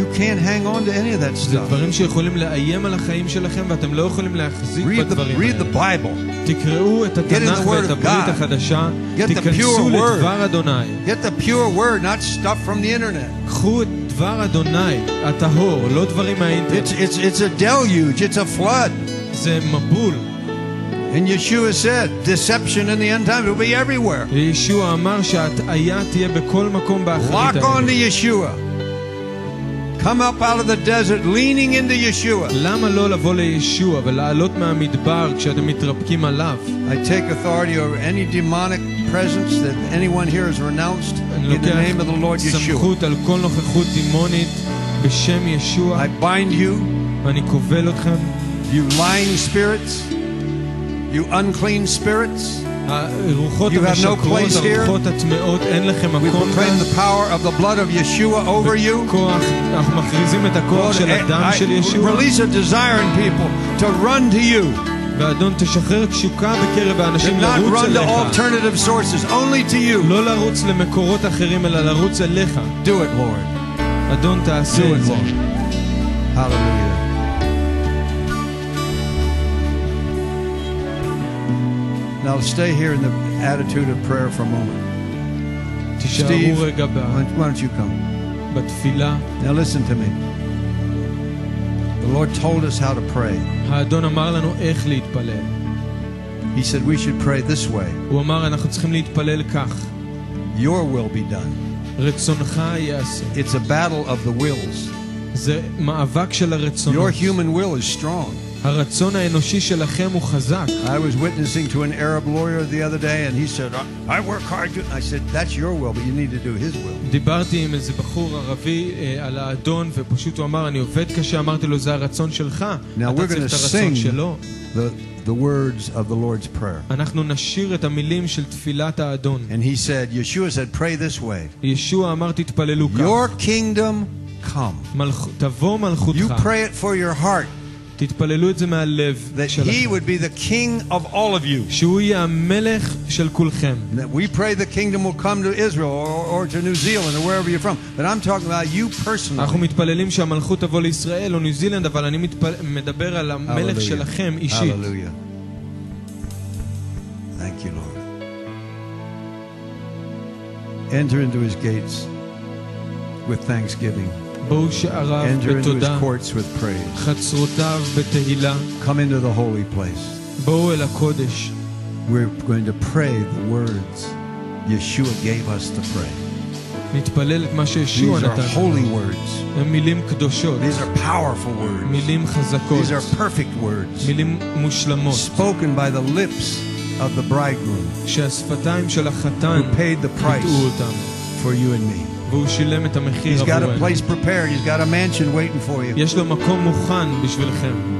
[SPEAKER 1] You can't hang on to any of that
[SPEAKER 2] זה
[SPEAKER 1] stuff.
[SPEAKER 2] דברים שיכולים לאיים על החיים שלכם ואתם לא יכולים להחזיק
[SPEAKER 1] Read the,
[SPEAKER 2] בדברים
[SPEAKER 1] read the
[SPEAKER 2] האלה.
[SPEAKER 1] Bible.
[SPEAKER 2] תקראו את
[SPEAKER 1] in
[SPEAKER 2] התנ"ך
[SPEAKER 1] the Word
[SPEAKER 2] ואת
[SPEAKER 1] of
[SPEAKER 2] הברית
[SPEAKER 1] God.
[SPEAKER 2] החדשה,
[SPEAKER 1] Get the
[SPEAKER 2] תיכנסו
[SPEAKER 1] pure word.
[SPEAKER 2] לדבר אדוני.
[SPEAKER 1] Get the pure word, not stuff from the internet.
[SPEAKER 2] קחו את דבר אדוני, הטהור, לא דברים מהאינטרנט.
[SPEAKER 1] It's, it's, it's a deluge, it's a flood.
[SPEAKER 2] זה מבול.
[SPEAKER 1] And Yeshua said, deception in the end times will be everywhere.
[SPEAKER 2] וישוע אמר שההטעיה תהיה בכל מקום באחרית
[SPEAKER 1] Lock on to
[SPEAKER 2] האלה.
[SPEAKER 1] Yeshua. Come up out of the desert leaning into Yeshua.
[SPEAKER 2] למה לא לבוא לישוע ולעלות מהמדבר כשאתם מתרפקים עליו?
[SPEAKER 1] I take authority over any demonic presence that anyone here has renounced
[SPEAKER 2] אני
[SPEAKER 1] in the name of the Lord
[SPEAKER 2] לוקח
[SPEAKER 1] Yeshua.
[SPEAKER 2] סמכות על כל נוכחות דימונית בשם ישוע,
[SPEAKER 1] I bind you,
[SPEAKER 2] ואני כובל אתכם.
[SPEAKER 1] you lying spirits, you unclean spirits.
[SPEAKER 2] הרוחות
[SPEAKER 1] You have no
[SPEAKER 2] המשקרות,
[SPEAKER 1] place here.
[SPEAKER 2] הרוחות הטמאות, אין לכם
[SPEAKER 1] We
[SPEAKER 2] מקום
[SPEAKER 1] proclaim
[SPEAKER 2] כאן.
[SPEAKER 1] the power of the blood of Yeshua over you.
[SPEAKER 2] כוח, אנחנו מכריזים את הכוח
[SPEAKER 1] Lord,
[SPEAKER 2] של
[SPEAKER 1] I-
[SPEAKER 2] הדם של
[SPEAKER 1] I
[SPEAKER 2] ישוע.
[SPEAKER 1] release a desire in people to run to you,
[SPEAKER 2] ואדון, תשחרר תשוקה בקרב
[SPEAKER 1] to
[SPEAKER 2] האנשים
[SPEAKER 1] not
[SPEAKER 2] לרוץ
[SPEAKER 1] run to
[SPEAKER 2] אליך.
[SPEAKER 1] alternative sources, only to you.
[SPEAKER 2] לא לרוץ למקורות אחרים, אלא לרוץ אליך.
[SPEAKER 1] Do it, Lord.
[SPEAKER 2] אדון,
[SPEAKER 1] Do
[SPEAKER 2] תעשה
[SPEAKER 1] it,
[SPEAKER 2] את זה.
[SPEAKER 1] Lord. Now stay here in the attitude of prayer for a moment. Steve, why don't you come? Now listen to me. The Lord told us how to pray. He said we should pray this way. Your will be done. It's a battle of the wills. Your human will is strong.
[SPEAKER 2] הרצון האנושי שלכם הוא חזק.
[SPEAKER 1] I was witnessing to an Arab lawyer the other day, and he said, "I I work hard." To... I said, "That's your will, but you need to do His will."
[SPEAKER 2] דיברתי עם איזה בחור ערבי אה, על האדון, ופשוט הוא אמר, אני עובד קשה, אמרתי לו, זה הרצון שלך,
[SPEAKER 1] Now
[SPEAKER 2] אתה
[SPEAKER 1] we're
[SPEAKER 2] צריך
[SPEAKER 1] going
[SPEAKER 2] את
[SPEAKER 1] to
[SPEAKER 2] הרצון
[SPEAKER 1] sing
[SPEAKER 2] שלו.
[SPEAKER 1] the the words of the Lord's prayer.
[SPEAKER 2] אנחנו נשיר את המילים של תפילת האדון.
[SPEAKER 1] And he said, Yeshua said, "Pray this way:
[SPEAKER 2] ישוע אמר, תתפללו
[SPEAKER 1] Your
[SPEAKER 2] כך.
[SPEAKER 1] kingdom come."
[SPEAKER 2] מלכ... תבוא מלכותך.
[SPEAKER 1] You pray it for your heart
[SPEAKER 2] תתפללו את זה מהלב
[SPEAKER 1] that He
[SPEAKER 2] שלכם.
[SPEAKER 1] would be the King of all of you.
[SPEAKER 2] שהוא יהיה המלך של כולכם.
[SPEAKER 1] That we pray the kingdom will come to Israel or, or to New Zealand or wherever you're from. But I'm talking about you
[SPEAKER 2] אנחנו
[SPEAKER 1] personally.
[SPEAKER 2] מתפללים שהמלכות תבוא לישראל או ניו זילנד, אבל אני מתפל... מדבר על המלך
[SPEAKER 1] Hallelujah.
[SPEAKER 2] שלכם אישית.
[SPEAKER 1] Hallelujah. Thank you, Lord. Enter into his gates with thanksgiving.
[SPEAKER 2] בואו שעריו
[SPEAKER 1] Enter into his
[SPEAKER 2] בתודה,
[SPEAKER 1] courts with praise.
[SPEAKER 2] חצרותיו בתהילה,
[SPEAKER 1] Come into the holy place.
[SPEAKER 2] בואו אל הקודש.
[SPEAKER 1] We're going to pray the words Yeshua gave us to pray.
[SPEAKER 2] נתפלל את מה שישוע
[SPEAKER 1] These are
[SPEAKER 2] נתן.
[SPEAKER 1] holy words.
[SPEAKER 2] הם מילים קדושות,
[SPEAKER 1] These are powerful words.
[SPEAKER 2] מילים חזקות,
[SPEAKER 1] These are perfect words.
[SPEAKER 2] מילים מושלמות,
[SPEAKER 1] Spoken by the lips of the bridegroom
[SPEAKER 2] שהשפתיים של החתן
[SPEAKER 1] who paid the price
[SPEAKER 2] ביטאו אותם,
[SPEAKER 1] for you and me.
[SPEAKER 2] והוא שילם את המחיר
[SPEAKER 1] He's got a
[SPEAKER 2] עבורנו.
[SPEAKER 1] place prepared. He's got a mansion waiting for you.
[SPEAKER 2] יש לו מקום מוכן בשבילכם.